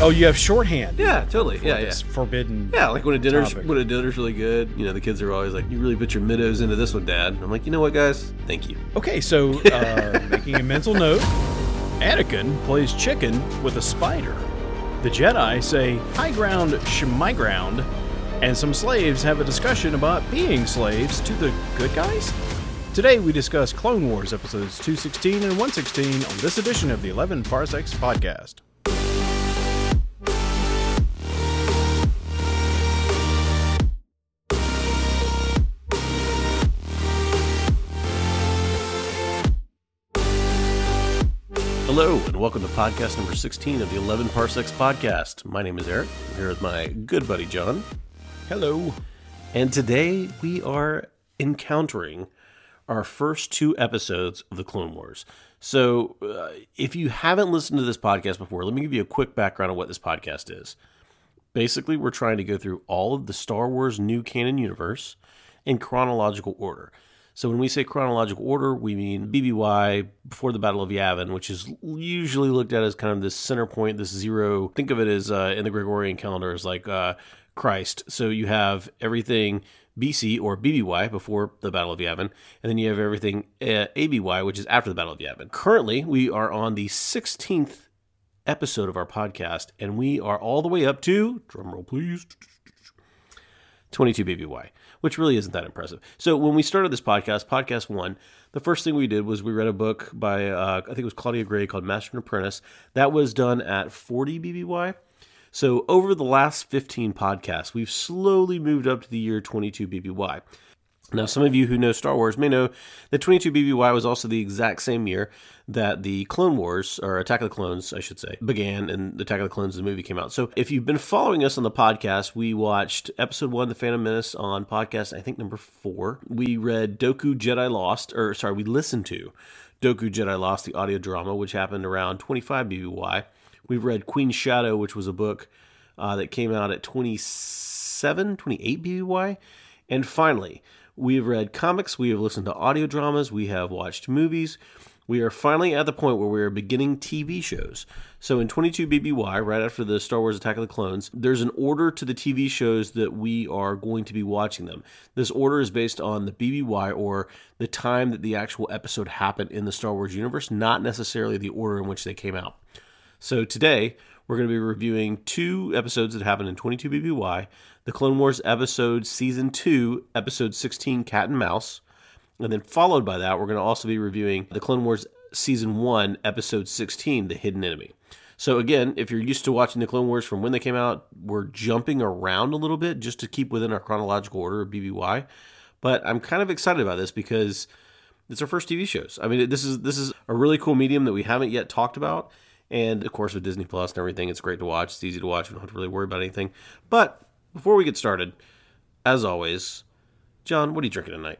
Oh, you have shorthand. Yeah, totally. Yeah, yeah. forbidden. Yeah, like when a dinner's topic. when a dinner's really good, you know, the kids are always like, "You really put your middos into this one, Dad." And I'm like, you know what, guys? Thank you. Okay, so uh, making a mental note, Anakin plays chicken with a spider. The Jedi say high ground, shmy ground, and some slaves have a discussion about being slaves to the good guys. Today we discuss Clone Wars episodes 216 and 116 on this edition of the 11 Parsecs podcast. And welcome to podcast number 16 of the 11 Parsecs podcast. My name is Eric. I'm here with my good buddy Jon, Hello. and today we are encountering our first two episodes of the Clone Wars. So, uh, if you haven't listened to this podcast before, let me give you a quick background on what this podcast is. Basically, we're trying to go through all of the Star Wars new canon universe in chronological order. So when we say chronological order, we mean BBY before the Battle of Yavin, which is usually looked at as kind of this center point, this zero. Think of it as uh, in the Gregorian calendar as like uh, Christ. So you have everything BC or BBY before the Battle of Yavin, and then you have everything uh, ABY, which is after the Battle of Yavin. Currently, we are on the 16th episode of our podcast, and we are all the way up to drumroll please 22 BBY, which really isn't that impressive. So when we started this podcast, podcast one, the first thing we did was we read a book by uh, I think it was Claudia Gray called Master and Apprentice. That was done at 40 BBY. So over the last 15 podcasts, we've slowly moved up to the year 22 BBY. Now, some of you who know Star Wars may know that 22 BBY was also the exact same year that the Clone Wars, or Attack of the Clones, I should say, began, and the Attack of the Clones, the movie came out. So, if you've been following us on the podcast, we watched episode one, The Phantom Menace, on podcast, I think number four. We read Dooku Jedi Lost, or sorry, we listened to Dooku Jedi Lost, the audio drama, which happened around 25 BBY. We've read Queen Shadow, which was a book uh, that came out at 27, 28 BBY. And finally, we've read comics, we have listened to audio dramas, we have watched movies. We are finally at the point where we are beginning TV shows. So in 22 BBY, right after the Star Wars Attack of the Clones, there's an order to the TV shows that we are going to be watching them. This order is based on the BBY or the time that the actual episode happened in the Star Wars universe, not necessarily the order in which they came out. So today we're going to be reviewing two episodes that happened in 22 BBY: the Clone Wars episode season two, episode 16, Cat and Mouse, and then followed by that we're going to also be reviewing the Clone Wars season one, episode 16, the Hidden Enemy. So again, if you're used to watching the Clone Wars from when they came out, we're jumping around a little bit just to keep within our chronological order of BBY. But I'm kind of excited about this because it's our first TV shows. I mean, this is this is a really cool medium that we haven't yet talked about. And of course, with Disney Plus and everything, it's great to watch. It's easy to watch. We don't have to really worry about anything. But before we get started, as always, Jon, what are you drinking tonight?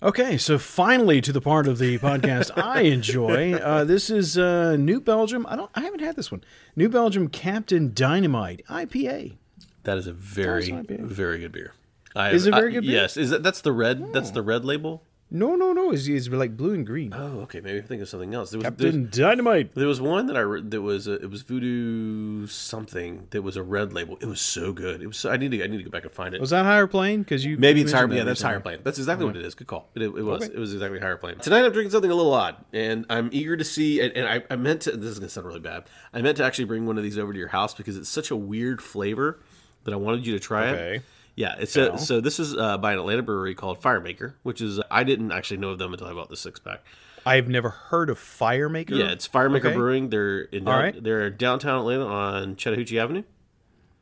Okay, so finally to the part of the podcast I enjoy. Uh, this is uh, New Belgium. I don't. I haven't had this one. New Belgium Captain Dynamite IPA. That is a very, very good beer. I, Is it very good beer? Oh. Yes. Is that that's the red? That's the red label. No, no, no. It's, it's like blue and green. Oh, okay. Maybe I'm thinking of something else. There was, Captain Dynamite. There was one that I re- that was a, it was Voodoo something that was a red label. It was so good. It was. So, I need to I need to go back and find it. Was that higher plane? Because you Maybe it's higher. Yeah, that's higher plane. That's exactly what it is. Good call. It, it was. Okay. It was exactly higher plane. Tonight I'm drinking something a little odd, and I'm eager to see. And, and I, I meant to. This is gonna sound really bad. I meant to actually bring one of these over to your house because it's such a weird flavor that I wanted you to try it. Yeah, it's a, so this is uh, by an Atlanta brewery called Firemaker, which is I didn't actually know of them until I bought the six pack. I've never heard of Firemaker. Yeah, it's Firemaker Okay. Brewing. They're in down, right. they're downtown Atlanta on Chattahoochee Avenue.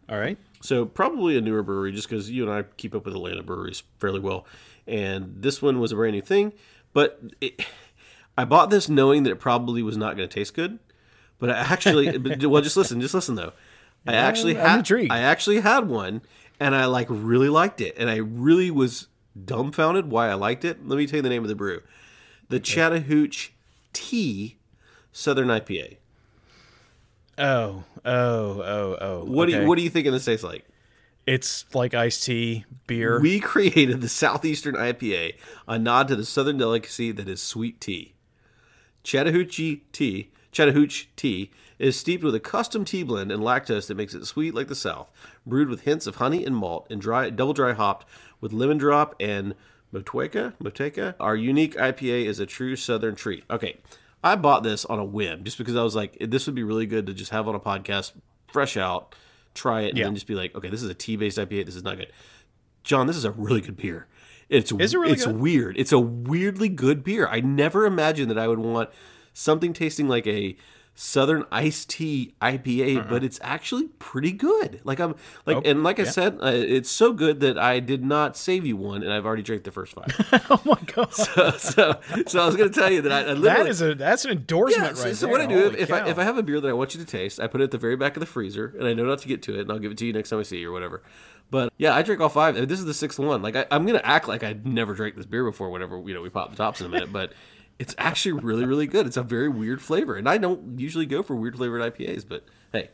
All right. So probably a newer brewery, just because you and I keep up with Atlanta breweries fairly well. And this one was a brand new thing, but it, I bought this knowing that it probably was not going to taste good. But I actually, but, well, just listen, just listen though. I actually I'm had, intrigued. I actually had one, and I like really liked it, and I really was dumbfounded why I liked it. Let me tell you the name of the brew, the Chattahoochee Tea Southern IPA. Oh, oh, oh, oh. What do you, what do you think this tastes like? It's like iced tea, beer. We created the Southeastern IPA, a nod to the southern delicacy that is sweet tea. Chattahoochee tea, Chattahoochee tea is steeped with a custom tea blend and lactose that makes it sweet like the South, brewed with hints of honey and malt, and dry, double dry hopped with lemon drop and motueka. Motueka. Our unique IPA is a true Southern treat. Okay, I bought this on a whim just because I was like, this would be really good to just have on a podcast, fresh out, try it, and Yeah. then just be like, okay, this is a tea based IPA. This is not good. Jon, this is a really good beer. It's Is it really it's good? weird. It's a weirdly good beer. I never imagined that I would want something tasting like a Southern iced tea IPA, but it's actually pretty good. Like I'm like, Uh-uh. Oh, and like I said, uh, it's so good that I did not save you one, and I've already drank the first five. oh my god, so, so, so I was going to tell you that I, I literally. that is a that's an endorsement Yeah, right so, what I do if, Holy if I if I have a beer that I want you to taste, I put it at the very back of the freezer, and I know not to get to it, and I'll give it to you next time I see you or whatever. But yeah, I drank all five. This is the sixth one. Like I, I'm gonna act like I'd never drank this beer before. Whenever you know we pop the tops in a minute, but it's actually really really good. It's a very weird flavor, and I don't usually go for weird flavored IPAs, but hey,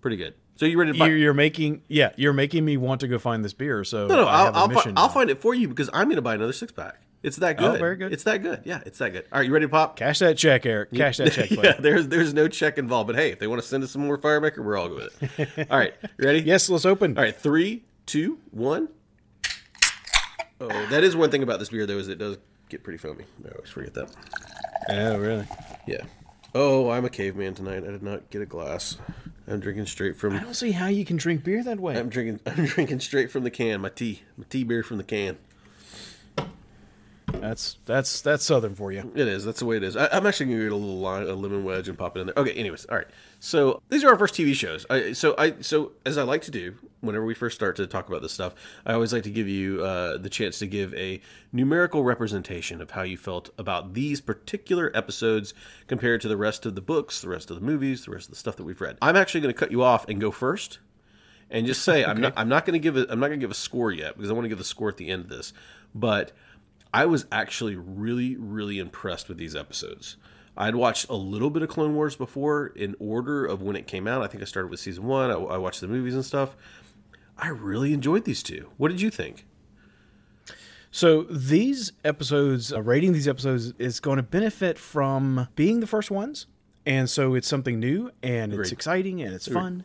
pretty good. So you ready to buy? you're, you're making yeah, you're making me want to go find this beer. So no, no, I I'll have a I'll, fi- I'll find it for you because I'm gonna buy another six pack. It's that oh, good. Oh, very good. It's that good. Yeah, it's that good. All right, you ready to pop? Cash that check, Eric. Cash that check. yeah, there's there's no check involved, but hey, if they want to send us some more Firemaker, we're all good with it. All right, you ready? Yes, let's open. All right, three, two, one. Oh, that is one thing about this beer though, is it does get pretty foamy. I always forget that. Oh, really? Yeah. Oh, I'm a caveman tonight. I did not get a glass. I'm drinking straight from. I don't see how you can drink beer that way. I'm drinking. I'm drinking straight from the can. My tea. My tea beer from the can. That's that's that's southern for you. It is. That's the way it is. I, I'm actually gonna get a little a lemon wedge and pop it in there. Okay. Anyways, all right. So these are our first TV shows. I, so I so as I like to do whenever we first start to talk about this stuff, I always like to give you uh, the chance to give a numerical representation of how you felt about these particular episodes compared to the rest of the books, the rest of the movies, the rest of the stuff that we've read. I'm actually going to cut you off and go first and just say I'm not I'm not going to give a I'm not going to give a score yet because I want to give the score at the end of this. But I was actually really really impressed with these episodes. I'd watched a little bit of Clone Wars before in order of when it came out. I think I started with season one. I, I watched the movies and stuff. I really enjoyed these two. What did you think? So these episodes, uh, rating these episodes is going to benefit from being the first ones, and so it's something new and it's exciting and it's fun.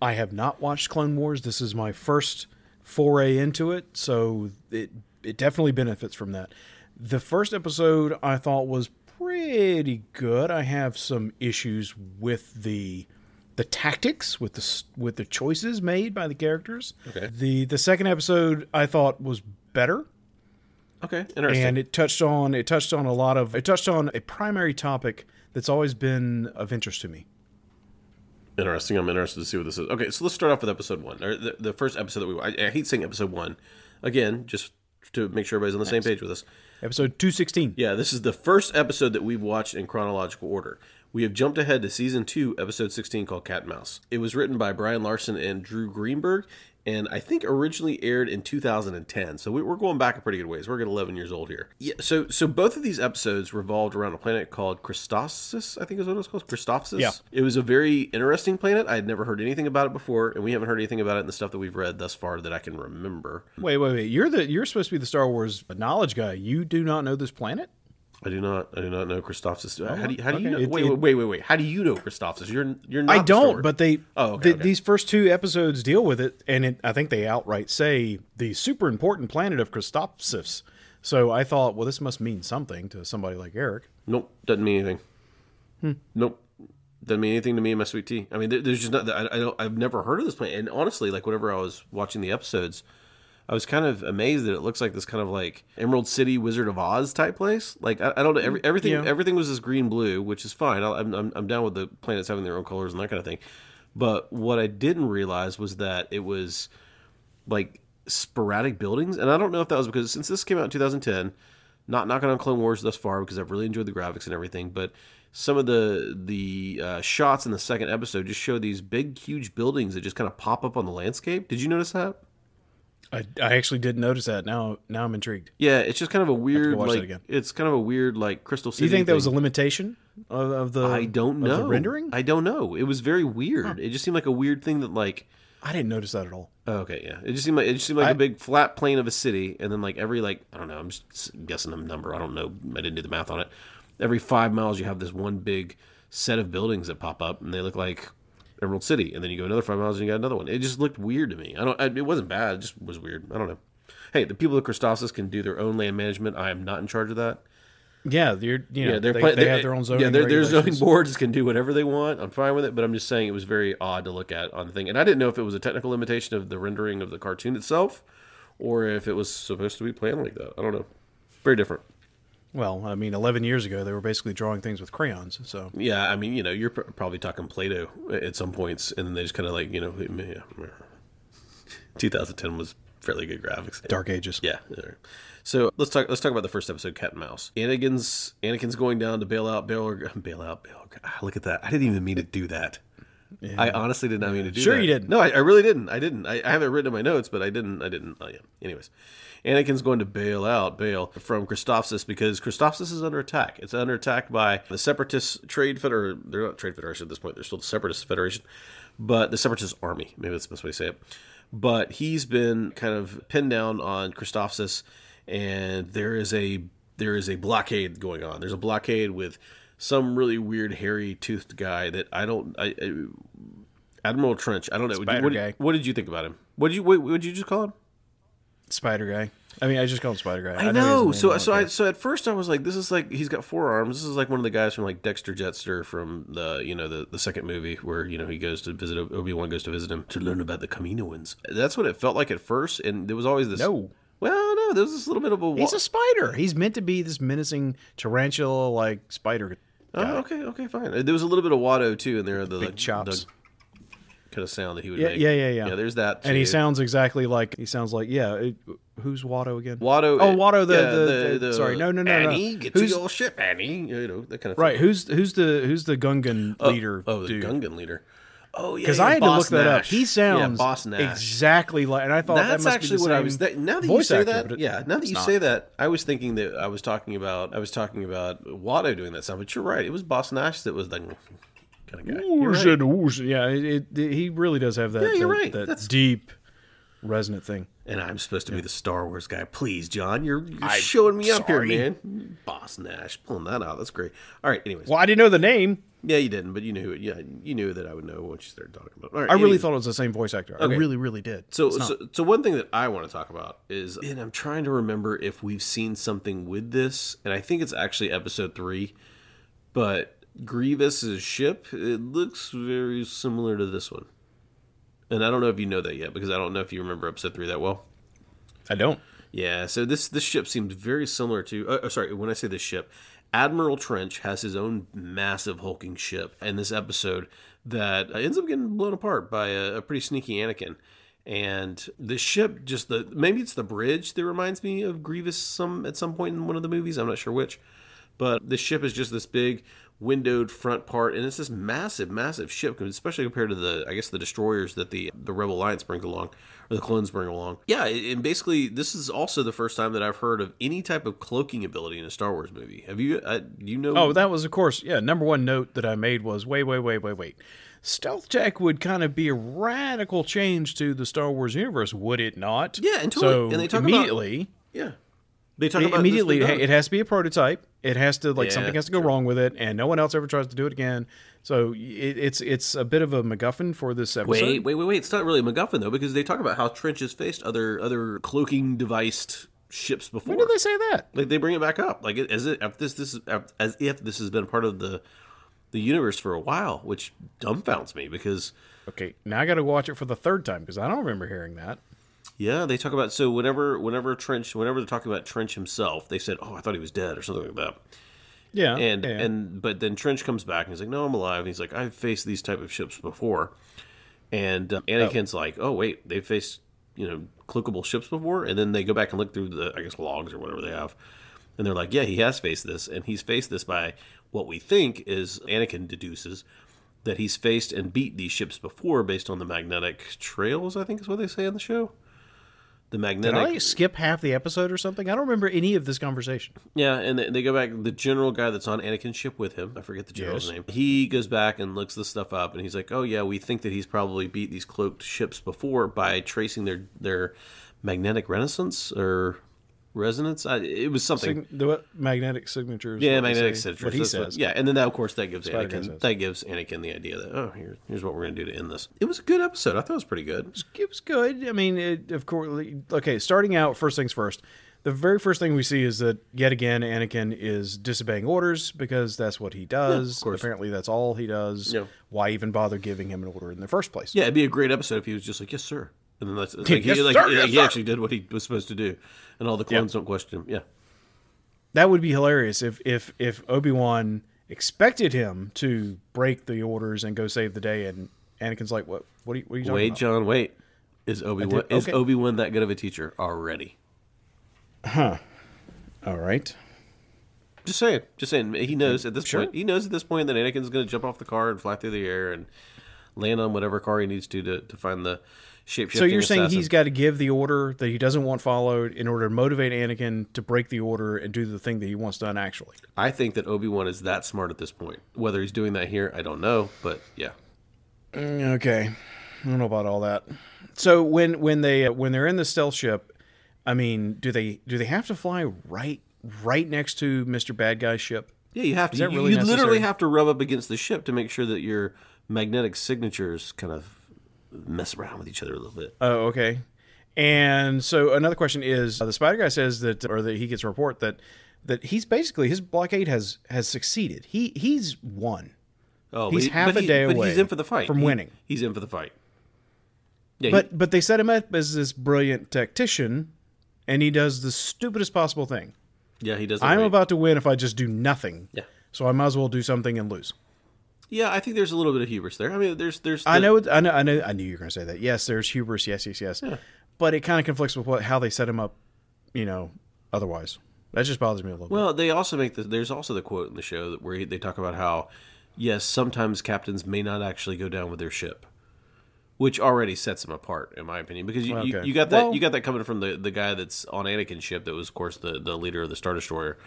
I have not watched Clone Wars. This is my first foray into it, so it it definitely benefits from that. The first episode I thought was pretty good. I have some issues with the the tactics with the with the choices made by the characters. Okay. The the second episode I thought was better Okay, interesting. and it touched on it touched on a lot of it touched on a primary topic that's always been of interest to me. Interesting. I'm interested to see what this is. Okay, so let's start off with episode one, or the, the first episode that we. I, I hate saying episode one, again, just to make sure everybody's on the same page with us. Episode 216. Yeah, this is the first episode that we've watched in chronological order. We have jumped ahead to season two, episode 16, called Cat and Mouse. It was written by Brian Larsen and Drew Greenberg, and I think originally aired in 2010. So we- we're going back a pretty good ways. We're getting 11 years old here. Yeah. So so both of these episodes revolved around a planet called Christophsis. I think is what it was called. Christophsis. Yeah. It was a very interesting planet. I had never heard anything about it before, and we haven't heard anything about it in the stuff that we've read thus far that I can remember. Wait, wait, wait. You're the you're supposed to be the Star Wars knowledge guy. You do not know this planet? I do not. I do not know Christophsis. how do you? How do you know? It- wait, it- wait, wait, wait. How do you know Christophsis? You're you're not. I don't, but they Oh, okay, th- okay. these first two episodes deal with it and it, I think they outright say the super important planet of Christophsis. So I thought, well this must mean something to somebody like Eric. nope, doesn't mean anything. Hmm. Nope, doesn't mean anything to me and my sweet tea. I mean, there, there's just not. I, I don't. I've never heard of this planet, and honestly, like whenever I was watching the episodes, I was kind of amazed that it looks like this kind of like Emerald City, Wizard of Oz type place. Like I, I don't know. Every, everything Yeah. everything was this green blue, which is fine. I, I'm, I'm I'm down with the planets having their own colors and that kind of thing. But what I didn't realize was that it was like sporadic buildings, and I don't know if that was because since this came out in 2010, not knocking on Clone Wars thus far because I've really enjoyed the graphics and everything, but some of the the uh, shots in the second episode just show these big, huge buildings that just kind of pop up on the landscape. Did you notice that? I, I actually didn't notice that. Now now I'm intrigued. Yeah, it's just kind of a weird, like again. it's kind of a weird, like Crystal City. Do you think that was a limitation of, of the I don't know the rendering? I, don't know. It was very weird. It just seemed like a weird thing that like I didn't notice that at all. Oh, okay, yeah. It just seemed like it just seemed like I- a big flat plane of a city, and then like every like I don't know, I'm just guessing a number. I don't know. I didn't do the math on it. Every five miles, you have this one big set of buildings that pop up, and they look like Emerald City, and then you go another five miles and you got another one. It just looked weird to me. I don't. I, it wasn't bad. It just was weird. I don't know. Hey, the people of Christophsis can do their own land management. I am not in charge of that. Yeah, you know, Yeah, they're they, pla- they they- have their own zoning. Yeah, their, zoning boards can do whatever they want. I'm fine with it, but I'm just saying it was very odd to look at on the thing, and I didn't know if it was a technical limitation of the rendering of the cartoon itself, or if it was supposed to be planned like that. I don't know. Very different. Well, I mean, 11 years ago, they were basically drawing things with crayons. So Yeah, I mean, you know, you're pr- probably talking Play-Doh at some points, and then they just kind of like, you know, yeah. 2010 was fairly good graphics. Dark Ages. Yeah. yeah. So let's talk. Let's talk about the first episode, Cat and Mouse. Anakin's Anakin's going down to bail out Bail. or Bail out Bail. ah, Look at that. I didn't even mean to do that. I honestly did not mean to do it. Sure that. you didn't. No, I, I really didn't. I didn't. I, I have it written in my notes, but I didn't. I didn't. Oh, yeah. Anyways, Anakin's going to bail out Bail from Christophsis because Christophsis is under attack. It's under attack by the Separatist Trade Federation. They're not Trade Federation at this point. They're still the Separatist Federation, but the Separatist Army. Maybe that's the best way to say it. But he's been kind of pinned down on Christophsis, and there is a there is a blockade going on. There's a blockade with some really weird hairy toothed guy that I don't. I, I Admiral Trench. I don't know. Spider what, guy. what did you think about him? What did you what, what did you just call him? Spider Guy. I mean, I just call him Spider Guy. I his know. So I so I so at first I was like, this is like he's got four arms. This is like one of the guys from like Dexter Jettster from the you know the the second movie where you know he goes to visit Obi Wan goes to visit him to learn about the Kaminoans. That's what it felt like at first, and there was always this. No. Well, no, there was this little bit of a. wa- He's a spider. He's meant to be this menacing tarantula like spider. Oh, okay, okay, fine. There was a little bit of Watto too in there. The Big like, chops. the kind of sound that he would Yeah, make. yeah, yeah, yeah. Yeah, there's that. And he sounds exactly like he sounds like yeah. It, who's Watto again? Watto. Oh, Watto, the- yeah, the- the- sorry, no, no, no, no. Annie, get Who's- to your ship, Annie. You know that kind of Thing. Right. Who's who's the who's the Gungan Oh, leader? Oh, the dude? Gungan leader. Oh yeah, Because yeah, I had to Boss look that up. He sounds yeah, Boss Nass. exactly like, and I thought that That's must actually what I was. That, now that you say actor, that, yeah. Now that you not. say that, I was thinking that I was talking about. I was talking about Watto doing that sound, but you're right. It was Boss Nass that was the kind of guy. Whoosh right. whoosh. Yeah, it, it, he really does have that. Yeah, you're that, right. That That's- deep, resonant thing. And I'm supposed to be the Star Wars guy. Please, Jon, you're, you're showing me up here, sorry. man. Boss Nass, pulling that out. That's great. All right. Anyways, Well, I didn't know the name. Yeah, you didn't, but you knew it. Yeah, you knew that I would know once you started talking about. All right. I really thought it was the same voice actor. Okay. I really, really did. So, so, so one thing that I want to talk about is, and I'm trying to remember if we've seen something with this, and I think it's actually episode three, but Grievous's ship it looks very similar to this one, and I don't know if you know that yet because I don't know if you remember episode three that well. I don't. Yeah, so this this ship seems very similar to. Uh, uh, sorry, when I say this ship, Admiral Trench has his own massive hulking ship in this episode that ends up getting blown apart by a, a pretty sneaky Anakin. And the ship, just the maybe it's the bridge that reminds me of Grievous some at some point in one of the movies. I'm not sure which, but the ship is just this big windowed front part, and it's this massive, massive ship, especially compared to the I guess the destroyers that the the Rebel Alliance brings along or the clones bring along. Yeah, and basically this is also the first time that I've heard of any type of cloaking ability in a Star Wars movie. Have you? Uh, you know? Oh, that was, of course, yeah. Number one note that I made was wait, wait, wait, wait, wait. Stealth tech would kind of be a radical change to the Star Wars universe, would it not? Yeah, and totally- so and they talk about- immediately, yeah. They talk about immediately, being it, done. it has to be a prototype. It has to like Yeah, something has to go true. wrong with it, and no one else ever tries to do it again. So it, it's it's a bit of a MacGuffin for this episode. Wait, wait, wait, wait! It's not really a MacGuffin though, because they talk about how Trench has faced other other cloaking deviced ships before. When did they say that? Like they bring it back up, like as it if this this as if this has been part of the the universe for a while, which dumbfounds me because Okay, now I got to watch it for the third time because I don't remember hearing that. Yeah, they talk about so whenever whenever Trench whenever they're talking about Trench himself, they said, "Oh, I thought he was dead" or something like that. Yeah, And yeah. and but then Trench comes back and he's like, "No, I'm alive." And he's like, "I've faced these type of ships before." And uh, Anakin's like, "Oh wait, they've faced you know cloakable ships before." And then they go back and look through the I guess logs or whatever they have, and they're like, "Yeah, he has faced this, and he's faced this by what we think is Anakin deduces." That he's faced and beat these ships before based on the magnetic trails, I think is what they say in the show. The Did I skip half the episode or something? I don't remember any of this conversation. Yeah, and they- they go back. The general guy that's on Anakin's ship with him, I forget the general's Yes. name. He goes back and looks this stuff up, and he's like, "Oh yeah, we think that he's probably beat these cloaked ships before by tracing their their magnetic renaissance or resonance. I, it was something. Sig- the what? magnetic signatures. yeah, what magnetic signatures. What he that's says. yeah, and then that, of course, that gives Spider-Man Anakin says. that gives Anakin the idea that oh, here, here's what we're gonna do to end this. It was a good episode. I thought it was pretty good. it was good. I mean, it, of course. Okay, starting out, first things first. The very first thing we see is that yet again Anakin is disobeying orders because that's what he does. course. Apparently, that's all he does. Yeah. Why even bother giving him an order in the first place? Yeah, it'd be a great episode if he was just like, "Yes, sir," and then that's like, Yes, he, like, sir, yes, he actually did what he was supposed to do, and all the clones don't question him. Yeah, That would be hilarious if if if Obi Wan expected him to break the orders and go save the day, and Anakin's like, "What? What are you, what are you talking wait, about?" Jon, wait. Is Obi Wan did- is. Obi Wan that good of a teacher already? Huh. All right. Just saying, just saying. He knows at this Sure. point. He knows at this point that Anakin's going to jump off the car and fly through the air and land on whatever car he needs to to, to find the So you're saying he's got to give the order that he doesn't want followed in order to motivate Anakin to break the order and do the thing that he wants done actually. I think that Obi Wan is that smart at this point. Whether he's doing that here, I don't know. But yeah, Okay, I don't know about all that. So when when they uh, when they're in the stealth ship, I mean, do they do they have to fly right right next to Mister Bad Guy's ship? yeah, you have to. that You, really you literally have to rub up against the ship to make sure that your magnetic signatures kind of mess around with each other a little bit. Oh, okay. And so another question is: uh, the Spider Guy says that, or that he gets a report that that he's basically his blockade has has succeeded. He he's won. Oh, He's he- half a he- day but away he's in for the fight from He- winning. He's in for the fight. Yeah, But but they set him up as this brilliant tactician, and he does the stupidest possible thing. yeah, he does. I'm right. about to win if I just do nothing. Yeah. So I might as well do something and lose. Yeah, I think there's a little bit of hubris there. I mean, there's there's. I know, I know, I know, I knew you were going to say that. Yes, there's hubris. Yes, yes, yes. But it kind of conflicts with what how they set him up. You know, otherwise, that just bothers me a little Well, they also make the. There's also the quote in the show that where he, they talk about how, yes, sometimes captains may not actually go down with their ship, which already sets them apart, in my opinion, because you, you, you got that Well- you got that coming from the the guy that's on Anakin's ship that was, of course, the the leader of the Star Destroyer,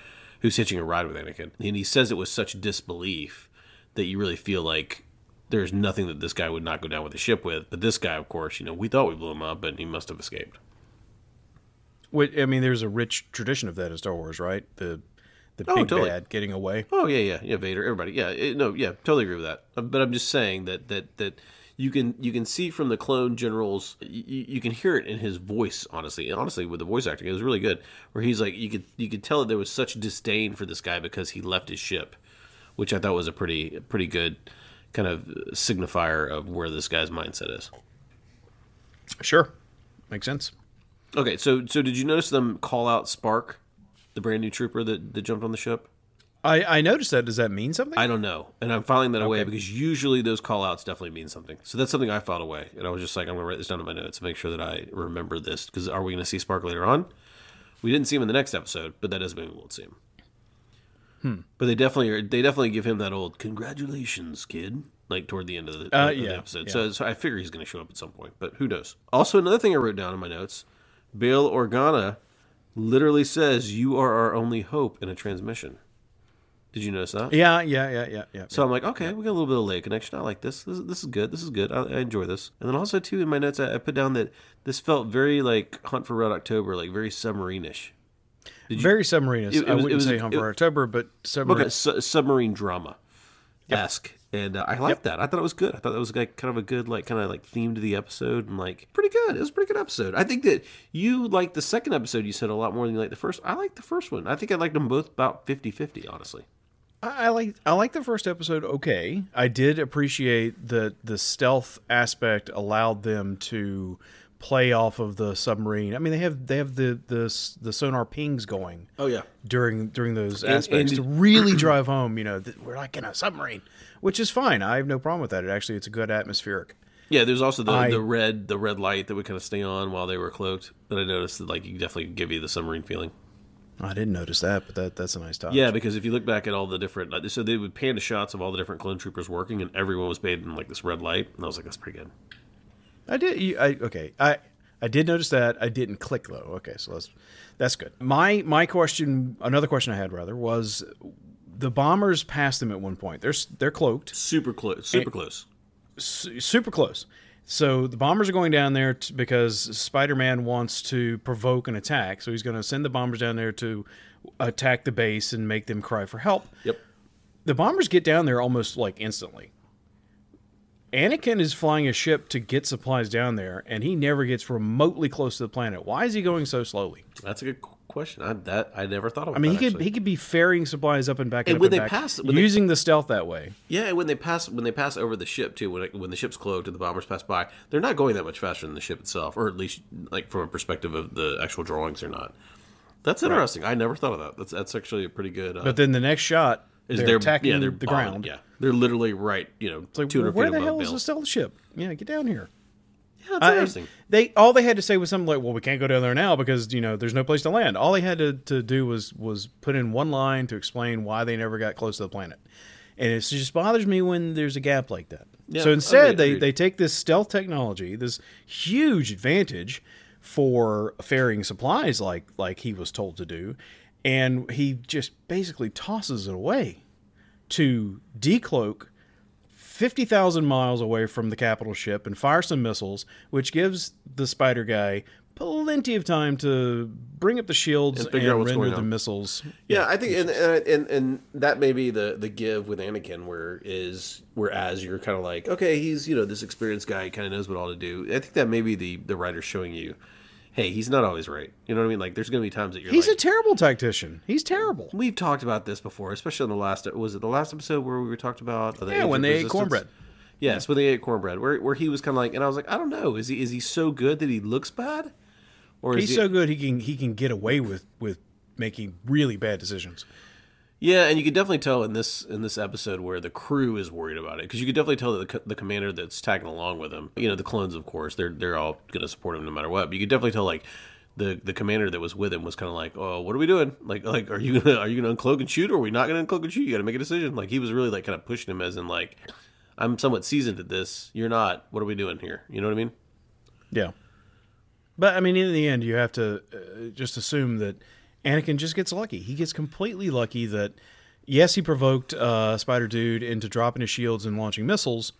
who's hitching a ride with Anakin, and he says it with such disbelief that you really feel like. There's nothing that this guy would not go down with the ship with, but this guy, of course, you know, we thought we blew him up, but he must have escaped. Wait, I mean, there's a rich tradition of that in Star Wars, right? The the Oh, big totally. bad getting away. Oh yeah, yeah, yeah. Vader, everybody, yeah. it- no, yeah, totally agree with that. Uh, But I'm just saying that that that you can you can see from the clone generals, you, you can hear it in his voice. Honestly, honestly, with the voice acting, it was really good. Where he's like, you could you could tell that there was such disdain for this guy because he left his ship, which I thought was a pretty pretty good kind of signifier of where this guy's mindset is. Sure, makes sense. Okay, so so did you notice them call out Spark, the brand new trooper that, that jumped on the ship? I I noticed that. Does that mean something? I don't know, and I'm filing that away because usually those call outs definitely mean something. So that's something I filed away, and I was just like, I'm gonna write this down in my notes to make sure that I remember this. Because are we gonna see Spark later on? We didn't see him in the next episode, but that doesn't mean we won't see him. Hmm. But they definitely are, they definitely give him that old congratulations, kid, like toward the end of the, Uh, of the episode. yeah. So, so I figure he's gonna show up at some point, but who knows? Also, another thing I wrote down in my notes: Bail Organa literally says, "You are our only hope" in a transmission. Did you notice that? yeah, yeah, yeah, yeah, yeah. So I'm like, okay, we got a little bit of Leia connection. I like this. This, this is good. This is good. I, I enjoy this. And then also too in my notes, I, I put down that this felt very like Hunt for Red October, like very submarine-ish. Very submarinist. It- it I was- wouldn't was- say it- October, but submarine. Okay, su- submarine drama esque, and uh, I liked that. I thought it was good. I thought that was like kind of a good like kind of like theme to the episode, and like pretty good. It was a pretty good episode. I think that you liked the second episode. You said a lot more than you liked the first. I liked the first one. I think I liked them both about 50-50, honestly. I I like I like the first episode. Okay, I did appreciate that the stealth aspect allowed them to play off of the submarine. I mean, they have they have the the the sonar pings going Oh yeah. during during those And- aspects and- to really drive home. You know, that we're like in a submarine, which is fine. I have no problem with that. It actually it's a good atmospheric. Yeah, there's also the, I- the red the red light that would kind of stay on while they were cloaked. That I noticed that like you definitely give you the submarine feeling. I didn't notice that, but that that's a nice touch. Yeah, because if you look back at all the different, like, so they would pan to shots of all the different clone troopers working, and everyone was bathed in like this red light, and I was like, that's pretty good. I did. You, I okay. I I did notice that. I didn't click though. Okay, so that's that's good. My my question, another question I had rather was, the bombers passed them at one point. They're they're cloaked, Super close, super close. su- super close. So the bombers are going down there t- because Spider-Man wants to provoke an attack. So he's going to send the bombers down there to attack the base and make them cry for help. Yep. The bombers get down there almost like instantly. Anakin is flying a ship to get supplies down there, and he never gets remotely close to the planet. Why is he going so slowly? That's a good question. I, that I never thought about. It. I mean, that, he could actually. he could be ferrying supplies up and back and, And when and they back, pass- when they- using the stealth that way. Yeah, and when they pass when they pass over the ship too, when it, when the ship's cloaked and the bombers pass by, they're not going that much faster than the ship itself, or at least like from a perspective of the actual drawings, they're not. That's interesting. I never thought of that. That's that's actually a pretty good. Uh, But then the next shot, is they're, they're attacking yeah, they're the bombing, ground. Yeah, they're literally right. You know, It's like, two hundred where feet the hell is the stealth ship? Yeah, get down here. Yeah, that's I- interesting. They all they had to say was something like, "Well, we can't go down there now because you know there's no place to land." All they had to, to do was was put in one line to explain why they never got close to the planet, and it just bothers me when there's a gap like that. Yeah, so instead, agreed, they agreed. they take this stealth technology, this huge advantage for ferrying supplies, like like he was told to do, and he just basically tosses it away to decloak 50,000 miles away from the capital ship and fire some missiles, which gives the spider guy plenty of time to bring up the shields And and, figure out what's render the on. missiles. Yeah, I think, and, and and and that may be the the give with Anakin, where is whereas you're kind of like, okay, he's you know this experienced guy, kind of knows what all to do. I think that may be the the writer showing you, hey, he's not always right. You know what I mean? Like, there's going to be times that you're He's like, a terrible tactician. He's terrible. we've talked about this before, especially in the last was it the last episode where we were talked about oh, the Yeah, when they ate Resistance? cornbread. Yes, when they ate cornbread, where where he was kind of like, and I was like, I don't know, is he is he so good that he looks bad, or is He's he, so good he can he can get away with with making really bad decisions. Yeah, and you could definitely tell in this in this episode where the crew is worried about it because you could definitely tell that the, co- the commander that's tagging along with him, you know, the clones, of course, they're they're all going to support him no matter what. But you could definitely tell like the the commander that was with him was kind of like, oh, what are we doing? Like like are you gonna are you gonna uncloak and shoot or are we not gonna uncloak and shoot? You got to make a decision. Like he was really like kind of pushing him as in like, I'm somewhat seasoned at this. You're not. What are we doing here? You know what I mean? Yeah. But I mean, in the end, you have to uh, just assume that Anakin just gets lucky. He gets completely lucky that, yes, he provoked uh, Spider Dude into dropping his shields and launching missiles,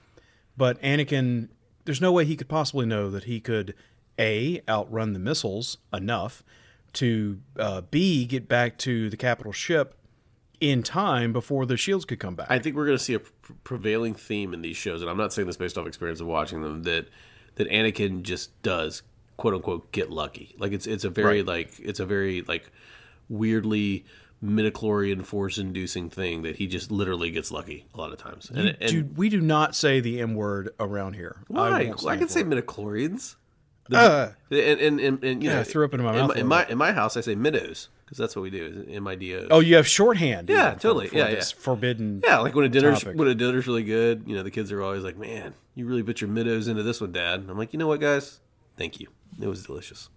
but Anakin, there's no way he could possibly know that he could, A, outrun the missiles enough to, uh, B, get back to the capital ship in time before the shields could come back. I think we're going to see a pr- prevailing theme in these shows, and I'm not saying this based off experience of watching them. That that Anakin just does quote unquote get lucky. Like it's it's a very Right. like it's a very like weirdly midichlorian force inducing thing that he just literally gets lucky a lot of times. And, and Dude, we do not say the M word around here. why? won't I, can say it. midichlorians. Uh, And and and, and you Yeah, know, I threw up into my in mouth My, in my in my house, I say middos because that's what we do. M I D O. Oh, you have shorthand. Yeah, even for- totally. for Yeah, this yeah. Forbidden. Yeah, like when a dinner's topic. when a dinner's really good, you know, the kids are always like, "Man, you really put your middos into this one, Dad." And I'm like, you know what, guys? Thank you. It was delicious.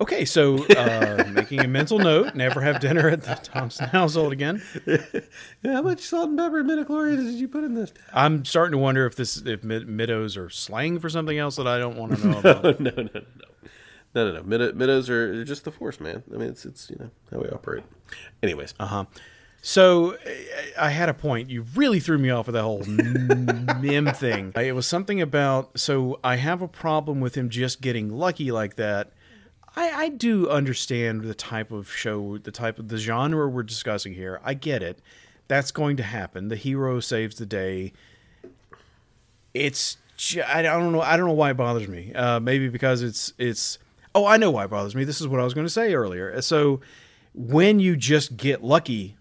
Okay, so uh, making a mental note: never have dinner at the Thompson household again. How much salt and pepper and midichlorians did you put in this? I'm starting to wonder if this if mid- middos are slang for something else that I don't want to know about. no, no, no, no, no, no, no. Mid- middos are just the force, man. I mean, it's it's you know how we operate. Anyways, Uh-huh. So I- had a point. You really threw me off with that whole mim thing. It was something about. So I have a problem with him just getting lucky like that. I, I do understand the type of show, the type of the genre we're discussing here. I get it. That's going to happen. The hero saves the day. It's I don't know. I don't know why it bothers me. Uh, maybe because it's it's. Oh, I know why it bothers me. This is what I was going to say earlier. So when you just get lucky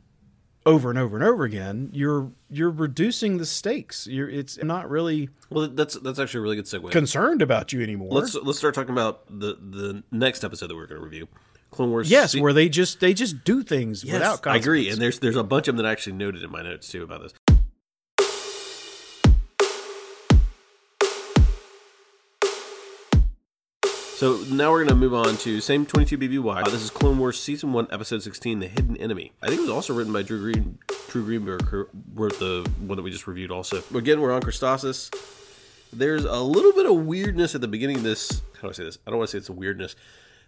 over and over and over again, you're you're reducing the stakes. You're it's not really well, that's that's actually a really good segue. concerned about you anymore. let's let's start talking about the the next episode that we're going to review, Clone Wars. yes, se- where they just they just do things Yes, without I agree, and there's there's a bunch of them that I actually noted in my notes too about this. So now we're to move on to same 22 BBY. Uh, this is Clone Wars Season 1, Episode 16, The Hidden Enemy. I think it was also written by Drew Green. Drew Greenberg wrote the one that we just reviewed also. Again, we're on Christophsis. There's a little bit of weirdness at the beginning of this. How do I say this? I don't want to say it's a weirdness.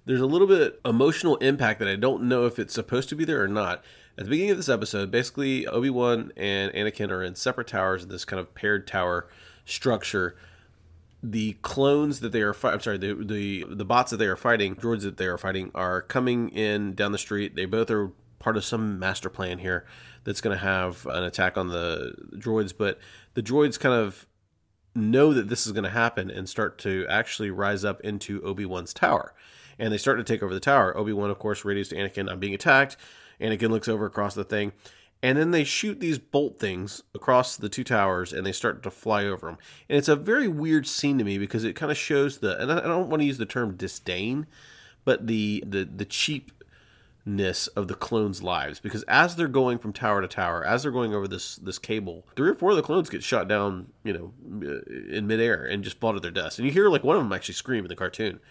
There's a little bit emotional impact that I don't know if it's supposed to be there or not. At the beginning of this episode, basically Obi Wan and Anakin are in separate towers in this kind of paired tower structure, the clones that they are I'm sorry, the, the the bots that they are fighting, droids that they are fighting are coming in down the street. They both are part of some master plan here that's going to have an attack on the droids, but the droids kind of know that this is going to happen and start to actually rise up into Obi-Wan's tower. And they start to take over the tower. Obi-Wan of course radios to Anakin, I'm being attacked. Anakin looks over across the thing and then they shoot these bolt things across the two towers and they start to fly over them and it's a very weird scene to me because it kind of shows the and i don't want to use the term disdain but the the the cheapness of the clones lives. Because as they're going from tower to tower as they're going over this this cable three or four of the clones get shot down you know uh, in midair and just fall to their dust. And you hear like one of them actually scream in the cartoon.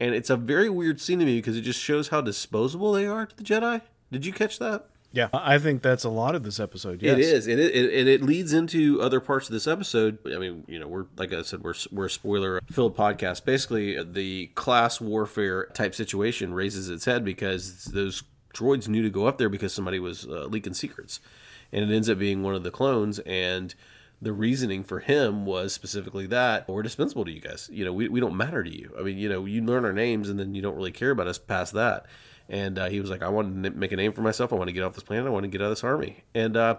And it's a very weird scene to me because it just shows how disposable they are to the jedi. Did you catch that Yeah, I think that's a lot of this episode. Yes. It is, and it, it and it leads into other parts of this episode. I mean, you know, we're like I said, we're we're a spoiler filled podcast. Basically, the class warfare type situation raises its head because those droids knew to go up there because somebody was uh, leaking secrets, and it ends up being one of the clones and. The reasoning for him was specifically that we're dispensable to you guys. You know, we, we don't matter to you. I mean, you know, you learn our names and then you don't really care about us past that and uh, he was like, "I want to make a name for myself. I want to get off this planet. I want to get out of this army." And uh,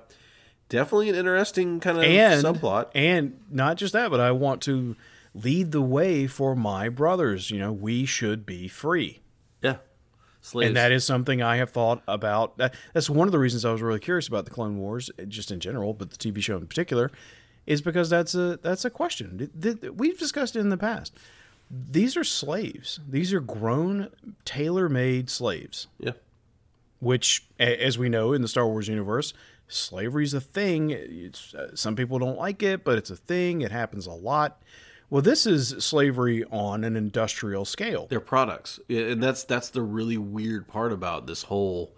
definitely an interesting kind of and subplot. And not just that, but I want to lead the way for my brothers. You know, we should be free. Yeah, slaves. And that is something I have thought about. That's one of the reasons I was really curious about the Clone Wars, just in general, but the TV show in particular, is because that's a that's a question that we've discussed it in the past. These are slaves. These are grown, tailor-made slaves. Yeah. Which, as we know in the Star Wars universe, slavery is a thing. It's, uh, some people don't like it, but it's a thing. It happens a lot. Well, this is slavery on an industrial scale. They're products, and that's that's the really weird part about this whole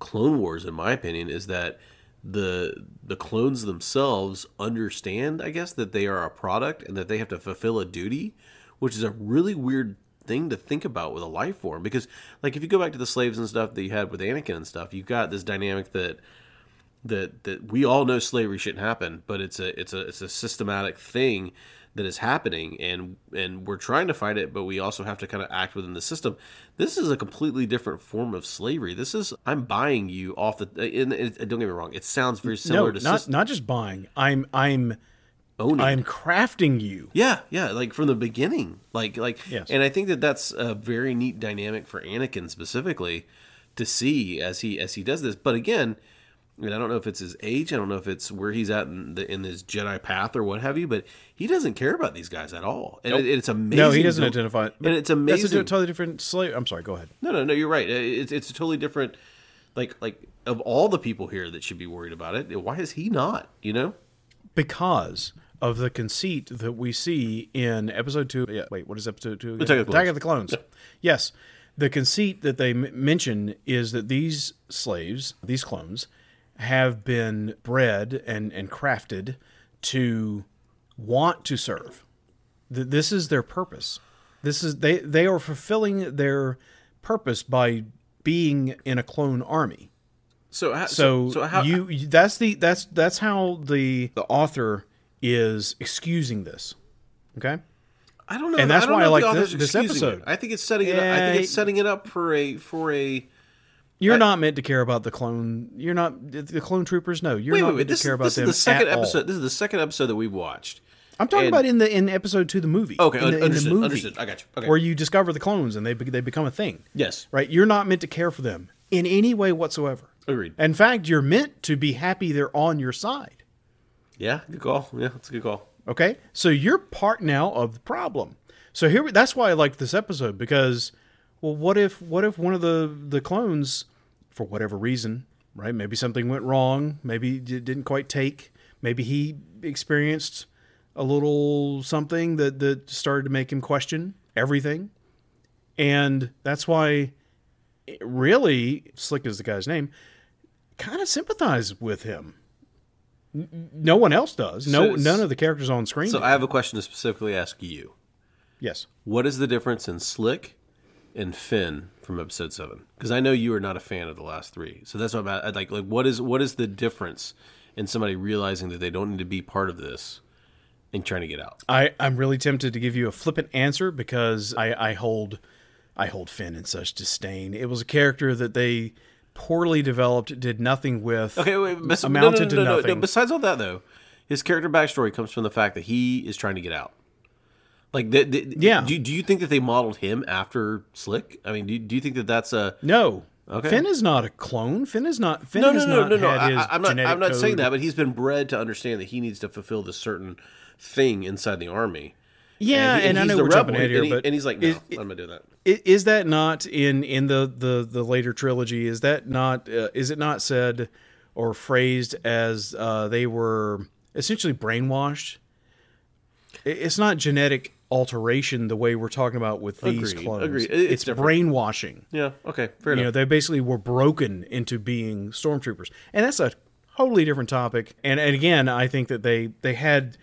Clone Wars, in my opinion, is that the the clones themselves understand, I guess, that they are a product and that they have to fulfill a duty, which is a really weird thing to think about with a life form. Because, like, if you go back to the slaves and stuff that you had with Anakin and stuff, you've got this dynamic that that that we all know slavery shouldn't happen, but it's a it's a it's a systematic thing that is happening and and we're trying to fight it but we also have to kind of act within the system this is a completely different form of slavery this is i'm buying you off the and, and don't get me wrong it sounds very similar no, to not system. not just buying i'm i'm owning i'm crafting you yeah yeah like from the beginning like like Yes. and i think that that's a very neat dynamic for anakin specifically to see as he as he does this but again I mean, I don't know if it's his age. I don't know if it's where he's at in, the, in his Jedi path or what have you. But he doesn't care about these guys at all, and it, it's amazing. no he doesn't to- identify and it's that's a amazing. totally different slave i'm sorry go ahead no, no, no. You're right. It's it's a totally different. Like like of all the people here that should be worried about it, why is he not? You know? because of the conceit that we see in episode two. Yeah, wait, what is episode two? Attack of the Clones. the Clones. yes, the conceit that they m- mention is that these slaves, these clones, have been bred and and crafted to want to serve. Th- This is their purpose. This is they they are fulfilling their purpose by being in a clone army. So So, so, how you- that's the that's that's how the the author is excusing this. Okay? I don't know. and that's I why I like this- this excusing it. episode. I think it's setting it. up. I think it's eh, setting it up for a for a. You're I- not meant to care about the clone. You're not the clone troopers. No, you're Wait, not wait, wait. meant This, to care is- about this them is the second at all. episode. This is the second episode that we've watched. I'm talking and- about in the in episode two, the movie. Okay, in the, in the understood, movie, understood. I got you. Okay. Where you discover the clones and they they become a thing. Yes, Right? You're not meant to care for them in any way whatsoever. agreed. In fact, you're meant to be happy they're on your side. Yeah, good call. Yeah, that's a good call. Okay, so you're part now of the problem. So here, that's why I liked this episode because, well, what if what if one of the the clones, for whatever reason, right? Maybe something went wrong. Maybe it didn't quite take. Maybe he experienced a little something that that started to make him question everything, and that's why, really, Slick is the guy's name, kind of sympathize with him. No one else does. No, So- none of the characters on screen. So do. I have a question to specifically ask you. yes. What is the difference in Slick and Finn from Episode Seven? Because I know you are not a fan of the last three, so that's what I'm at. Like. Like, what is what is the difference in somebody realizing that they don't need to be part of this and trying to get out. I, I'm really tempted to give you a flippant answer because I, I hold I hold Finn in such disdain. It was a character that they poorly developed, did nothing with. Okay, wait, bes- no, no, amounted no, to no, no, nothing. Besides all that, though, his character backstory comes from the fact that he is trying to get out. Like, the, the, Yeah. Do, do you think that they modeled him after Slick? I mean, do, do you think that that's a No. Okay. Finn is not a clone. Finn is not. Finn no, has no, no, not no, no. had his I, I'm not. genetic I'm not saying code. that, but he's been bred to understand that he needs to fulfill this certain thing inside the army. Yeah, he- and, I know we're jumping ahead here, and he- but and he's like, no, is, I'm not doing that. is that not in in the the the later trilogy? Is that not? Uh, is it not said or phrased as uh, they were essentially brainwashed? It's not genetic alteration the way we're talking about with these Agreed, clones. agreed. It- it's It's, different. brainwashing. Yeah. Okay. Fair You know, they basically were broken into being stormtroopers, and that's a totally different topic. And, and again, I think that they they had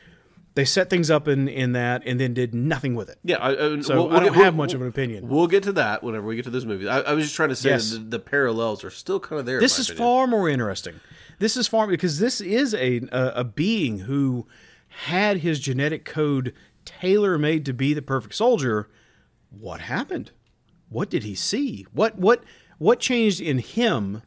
they set things up in in that, and then did nothing with it. yeah. I, I, So we'll- I don't have we'll- much of an opinion. We'll get to that whenever we get to this movie. I, I was just trying to say Yes. the, the parallels are still kind of there. this is opinion. far more interesting. This is far because this is a, a a being who had his genetic code tailor made to be the perfect soldier. What happened? What did he see? What what what changed in him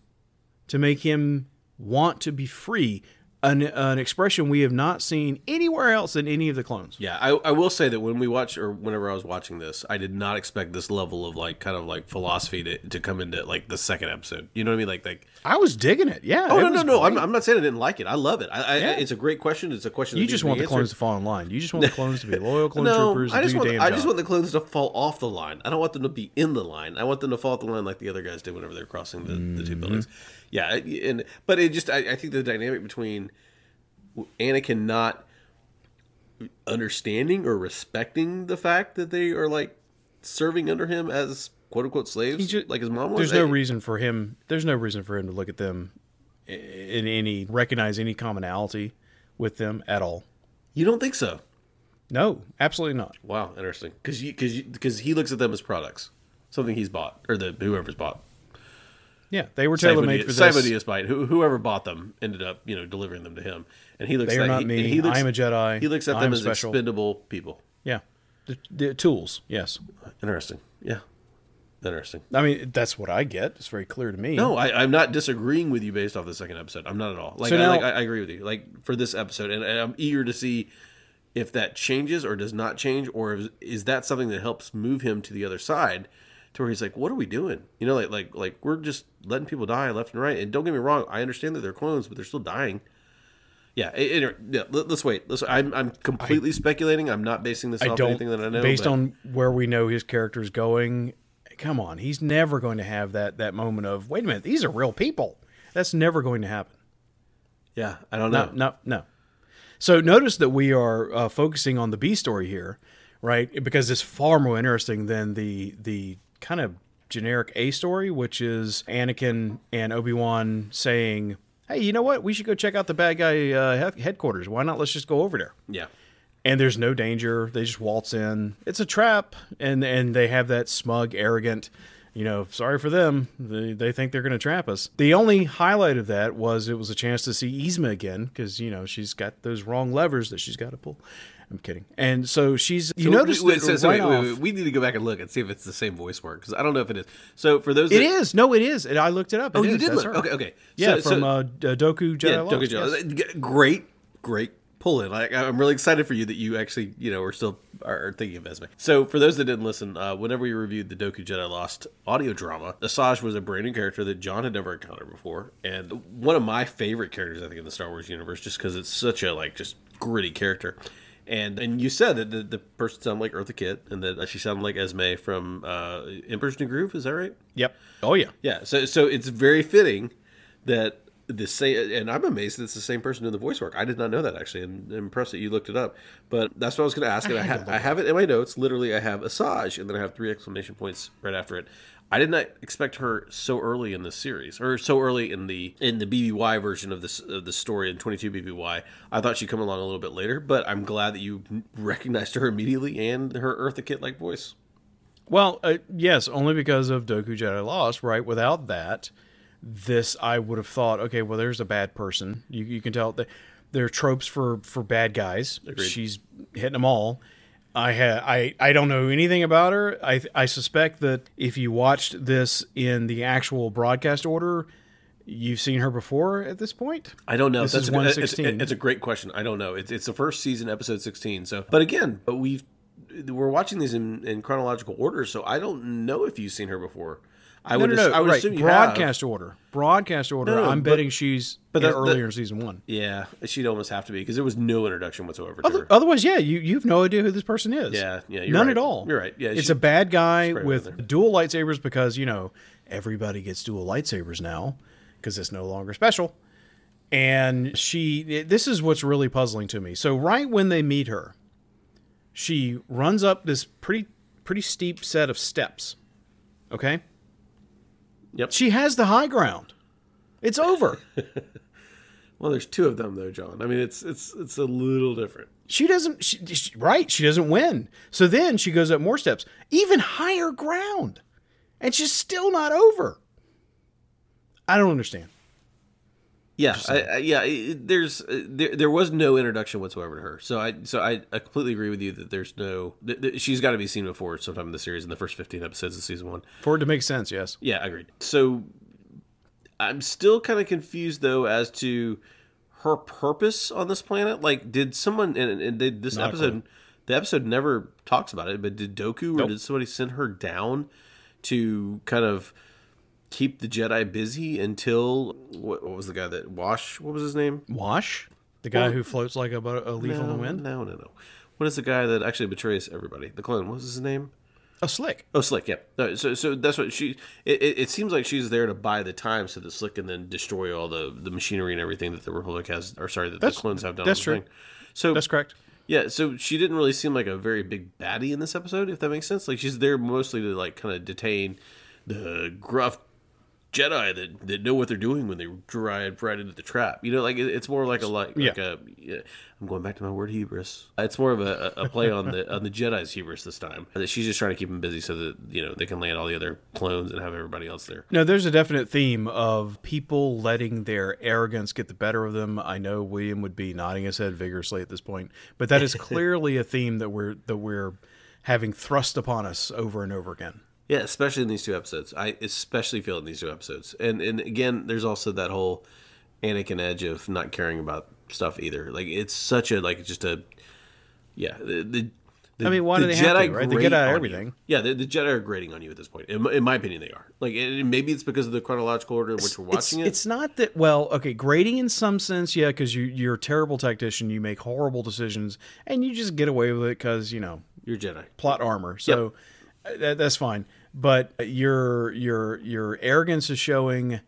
to make him want to be free? An, an expression we have not seen anywhere else in any of the clones. Yeah, I, I will say that when we watch or whenever I was watching this, I did not expect this level of like kind of like philosophy to, to come into like the second episode. You know what I mean? Like like I was digging it. Yeah. oh no no no, I'm. I'm not saying I didn't like it. I love it. I, I, Yeah. It's a great question. It's a question. You just want the be clones to fall in line. You just want the clones to be loyal clone No, troopers. I just do want I just job. want the clones to fall off the line. I don't want them to be in the line. I want them to fall off the line like the other guys did whenever they're crossing the, the Mm-hmm. two buildings. Yeah, and but it just I, I think the dynamic between Anakin not understanding or respecting the fact that they are like serving under him as quote unquote slaves, ju- like his mom was. There's no reason for him. There's no reason for him to look at them in any recognize any commonality with them at all. You don't think so? No, absolutely not. Wow, interesting. Because because because he looks at them as products, something he's bought or the whoever's bought. Yeah, they were tailor made for this. Simonius bite. Who, whoever bought them ended up, you know, delivering them to him, and he looks. They are not he, me. and He looks, I am a Jedi. He looks at I'm them as special. expendable people. Yeah, the, the tools. Yes, Interesting. Yeah, interesting. I mean that's what I get. It's very clear to me. No, I, I'm not disagreeing with you based off the second episode. I'm not at all. Like, So I, like I, I agree with you. Like for this episode, and, and I'm eager to see if that changes or does not change, or is, is that something that helps move him to the other side, to where he's like, "What are we doing?" You know, like like like we're just letting people die left and right. And don't get me wrong, I understand that they're clones, but they're still dying. Yeah, it, it- yeah. Let, us wait. Let's. I'm I'm completely speculating. I'm not basing this I off anything that I know. based but- on where we know his character is going, come on, he's never going to have that that moment of wait a minute, these are real people. That's never going to happen. yeah, I don't know. No, no, no. So notice that we are uh, focusing on the B story here, right? Because it's far more interesting than the the kind of generic A story, which is Anakin and Obi Wan saying, "Hey, you know what? We should go check out the bad guy uh, headquarters. Why not? Let's just go over there." Yeah. And there's no danger. They just waltz in. It's a trap, and and they have that smug, arrogant. You know, sorry for them. They, they think they're going to trap us. The only highlight of that was it was a chance to see Yzma again because you know she's got those wrong levers that she's got to pull. I'm kidding. And so she's. You So notice wait, so- so right wait, wait, wait, we need to go back and look and see if it's the same voice work because I don't know if it is. So for those, It that, is. No, it is. And I looked it up. Oh, It you did That's look. her. Okay, okay. Yeah, So- from uh, Dooku Jedi yeah, Lost, don't get yes. Great, great pull in. Like, I'm really excited for you that you actually, you know, are still are, are thinking of Yzma. So for those that didn't listen, uh, whenever we reviewed the Dooku Jedi Lost audio drama, Asajj was a brand new character that Jon had never encountered before, and one of my favorite characters, I think, in the Star Wars universe, just because it's such a like just gritty character. And and you said that the, the person sounded like Eartha Kitt, and that she sounded like Yzma from uh, Emperor's New Groove. Is that right? Yep. Oh yeah. Yeah, so so it's very fitting that the same, and I'm amazed that it's the same person doing the voice work. I did not know that actually, and I'm impressed that you looked it up. But that's what I was going to ask, and I, ha- I have it in my notes. Literally, I have Asajj, and then I have three exclamation points right after it. I did not expect her so early in the series, or so early in the in the BBY version of this of the story in 22 BBY. I thought she'd come along a little bit later, but I'm glad that you recognized her immediately and her Eartha Kitt like voice. Well, uh, yes, only because of Dooku Jedi Lost, right? Without that, this I would have thought, okay, well, there's a bad person. You, you can tell that there are tropes for for bad guys. She's hitting them all. I ha- I I don't know anything about her. I I suspect that if you watched this in the actual broadcast order, you've seen her before at this point. I don't know. This That's is a, it's, 116. it's a great question. I don't know. It's, it's the first season, episode sixteen. So, but again, but we've we're watching these in, in chronological order, so I don't know if you've seen her before. I No, would, no, no, I would right. assume you broadcast order. Broadcast order. No, no, I'm but- betting she's but that- earlier that- in season one. Yeah, she'd almost have to be because there was no introduction whatsoever to her. Otherwise, yeah, you you've no idea who this person is. Yeah, yeah, you're none right. at all. You're right. Yeah, it's she- a bad guy right with dual lightsabers because you know everybody gets dual lightsabers now because it's no longer special. And she, this is what's really puzzling to me. So right when they meet her, she runs up this pretty pretty steep set of steps. Okay. Yep. She has the high ground. It's over. Well, there's two of them though, Jon. I mean, it's it's it's a little different. She doesn't, she, she- right? She doesn't win. So then she goes up more steps, even higher ground, and she's still not over. I don't understand. Yeah, I, I, yeah. It, there's uh, there, there was no introduction whatsoever to her. So I so I, I completely agree with you that there's no th- th- she's got to be seen before sometime in the series in the first 15 episodes of season one. For it to make sense, yes. Yeah, agreed. So I'm still kind of confused though as to her purpose on this planet. Like, did someone and, and did this Not episode? The episode never talks about it, but did Dooku or did somebody send her down to kind of keep the Jedi busy until what, what was the guy that Wash? What was his name? Wash, the guy Well- who floats like a, a leaf on the wind. No, no, no. What is the guy that actually betrays everybody? The clone. What was his name? Oh, slick. Oh, Slick. Yeah. No, so, so that's what she. It, it, it seems like she's there to buy the time so that Slick can then destroy all the the machinery and everything that the Republic has, or sorry, that That's- the clones have done. that's true. Thing. So That's correct. yeah, so she didn't really seem like a very big baddie in this episode, if that makes sense. Like she's there mostly to like kind of detain the gruff Jedi that, that know what they're doing when they drive right into the trap. You know, like it, it's more like a like, like a. Yeah, I'm going back to my word hubris. It's more of a, a play on the on the Jedi's hubris this time. That she's just trying to keep them busy so that you know they can land all the other clones and have everybody else there. No, there's a definite theme of people letting their arrogance get the better of them. I know William would be nodding his head vigorously at this point, but that is clearly a theme that we're that we're having thrust upon us over and over again. Yeah, especially in these two episodes. I especially feel in these two episodes. And and again, there's also that whole Anakin edge of not caring about stuff either. Like it's such a like just a yeah. The, the, I mean, why the do they have to, right? They get out of on you. everything. Yeah, the, the Jedi are grading on you at this point. In, my- in my opinion, they are. Like, maybe it's because of the chronological order in which we're it's, watching it. It's not that well, okay, grading in some sense, yeah, because you you're a terrible tactician, you make horrible decisions, and you just get away with it because you know You're Jedi. plot armor. So uh, that, that's fine. But your your your arrogance is showing.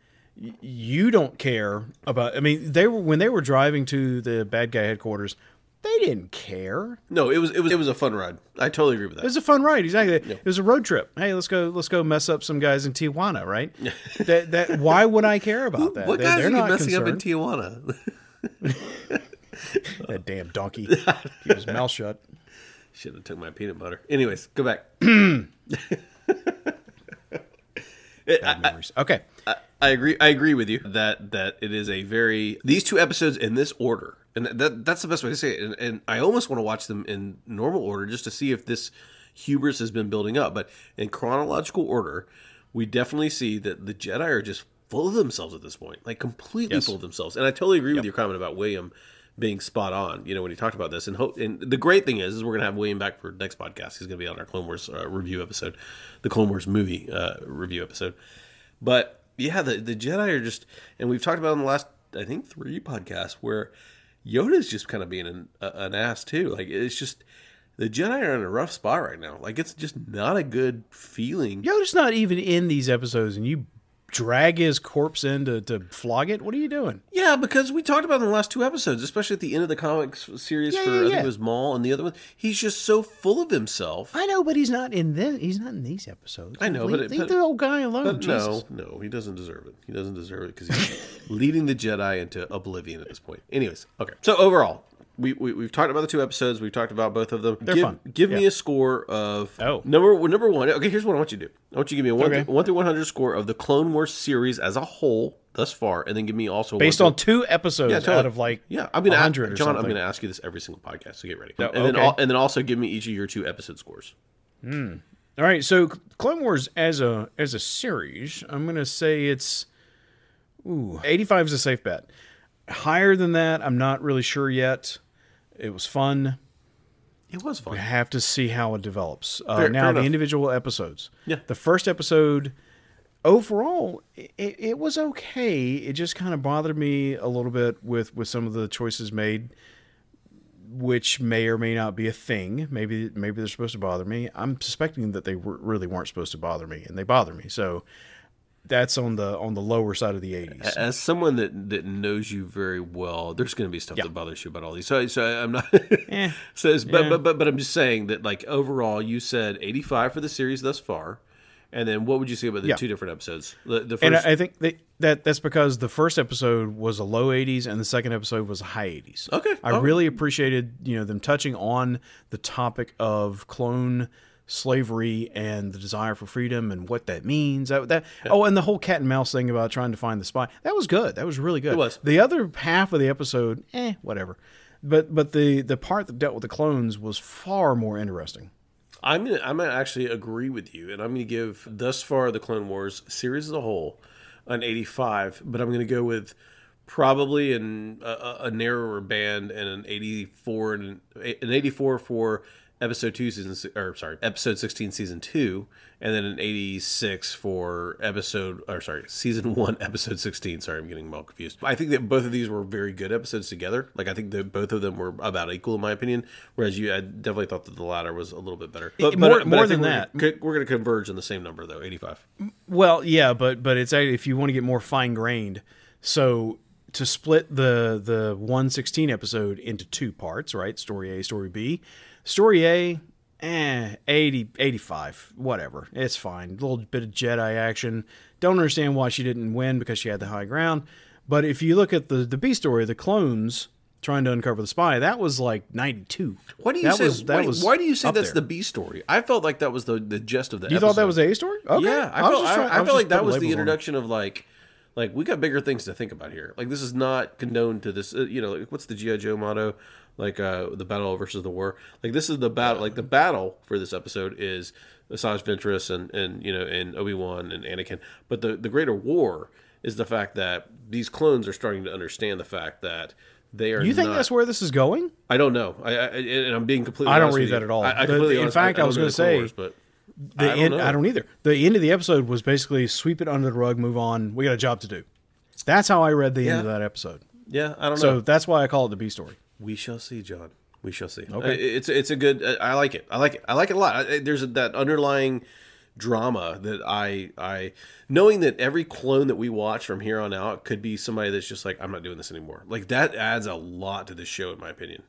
You don't care about. I mean, they were when they were driving to the bad guy headquarters. They didn't care. No, it was it was it was a fun ride. I totally agree with that. It was a fun ride. Exactly. It was a road trip. Hey, let's go. Let's go mess up some guys in Tijuana. Right. that that. Why would I care about that? what They- guys they're are you not messing up in. Tijuana? That damn donkey. Keep his mouth shut. Should have took my peanut butter. Anyways, go back. Bad memories. Okay. I, I agree. I agree with you that that it is a very these two episodes in this order, and that that's the best way to say it. And, and I almost want to watch them in normal order just to see if this hubris has been building up. But in chronological order, we definitely see that the Jedi are just full of themselves at this point, like completely Yes. full of themselves. And I totally agree with your comment about William being spot on. You know when he talked about this, and hope. And the great thing is, is we're gonna have William back for next podcast. He's gonna be on our Clone Wars uh, review episode, the Clone Wars movie uh, review episode. But yeah, the the Jedi are just, and we've talked about in the last I think three podcasts where Yoda's just kind of being an, a, an ass too. Like it's just the Jedi are in a rough spot right now. Like it's just not a good feeling. Yoda's not even in these episodes, and you drag his corpse in to, to flog it. What are you doing? Yeah, because we talked about it in the last two episodes, especially at the end of the comics series Yeah, for yeah, I think it was Maul and the other one. He's just so full of himself. I know, but he's not in this. He's not in these episodes. I know, leave, but it- leave but- the old guy alone. No, no, he doesn't deserve it. He doesn't deserve it because he's leading the Jedi into oblivion at this point. Anyways, okay. So overall, we, we we've talked about the two episodes. We've talked about both of them. They're give, fun. Give me a score of Oh. number number one. Okay, here's what I want you to do. I want you to give me a one Okay. one through one hundred score of the Clone Wars series as a whole, thus far, and then give me also Based on two episodes Yeah, totally. out of like yeah, I'm gonna ask, 100 or Jon. I'm gonna ask you this every single podcast, so get ready. Oh, and then okay. al- and then also give me each of your two episode scores. Hmm. All right, so Clone Wars as a as a series, I'm gonna say it's ooh, 85 is a safe bet. Higher than that, I'm not really sure yet. It was fun. It was fun. We have to see how it develops. Uh, Fair- now fair the individual episodes. Yeah. The first episode, overall, it, it was okay. It just kind of bothered me a little bit with with some of the choices made, which may or may not be a thing. Maybe maybe they're supposed to bother me. I'm suspecting that they were, really weren't supposed to bother me, and they bother me. So that's on the on the lower side of the 80s. As someone that, that knows you very well, there's going to be stuff Yeah. that bothers you about all these. So, so I'm not. Eh, so, but, but but but I'm just saying that like overall, you said 85 for the series thus far, and then what would you say about the Yeah. two different episodes? The, the first, and I, I think that, that that's because the first episode was a low 80s and the second episode was a high 80s. Okay. I Oh. really appreciated you know them touching on the topic of clone slavery and the desire for freedom and what that means. That, that oh, and the whole cat and mouse thing about trying to find the spy. That was good. That was really good. It was. The other half of the episode, eh, whatever. But but the the part that dealt with the clones was far more interesting. I'm gonna I'm gonna actually agree with you, and I'm gonna give thus far the Clone Wars series as a whole an 85, but I'm gonna go with probably in a, a- narrower band and an 84 and an, an 84 for episode two season or sorry episode 16 season two and then an 86 for episode or sorry season one episode 16 sorry i'm getting all confused i think that both of these were very good episodes together like i think that both of them were about equal in my opinion whereas you i definitely thought that the latter was a little bit better but, more- I more than we're that. gonna- we're going to converge on the same number though 85 Well, yeah, but but it's if you want to get more fine grained. So to split the the one sixteen episode into two parts, right? Story A, story B. Story A, eh, 80, 85, whatever. It's fine. A little bit of Jedi action. Don't understand why she didn't win because she had the high ground. But if you look at the the B story, the clones trying to uncover the spy, that was like ninety two. why do you that say was, that why, was why do you say that's there. the b story i felt like that was the the gist of the You thought that was A story? Okay. Yeah, I, was felt, just I, trying- I felt like that was the labels on it. introduction of like, like we got bigger things to think about here. Like this is not condoned to this. Uh, you know, like, what's the GI Joe motto? Like uh, the battle versus the war. Like this is the battle. Like the battle for this episode is Asajj Ventress and and you know and Obi Wan and Anakin. But the the greater war is the fact that these clones are starting to understand the fact that they are. You think not, that's where this is going? I don't know. I, I and I'm being completely. I don't read that at all. I, I The- completely in honest- fact, I don't was gonna say, Wars, but The I don't end. I don't either. The end of the episode was basically sweep it under the rug, move on. We got a job to do. That's how I read the Yeah. end of that episode. yeah, I don't know. So that's why I call it the B story. We shall see, Jon. We shall see. Okay. Uh, it's it's a good. uh, I like it. I like it. I like it a lot. There's that underlying drama that I I knowing that every clone that we watch from here on out could be somebody that's just like I'm not doing this anymore. Like that adds a lot to this show, in my opinion.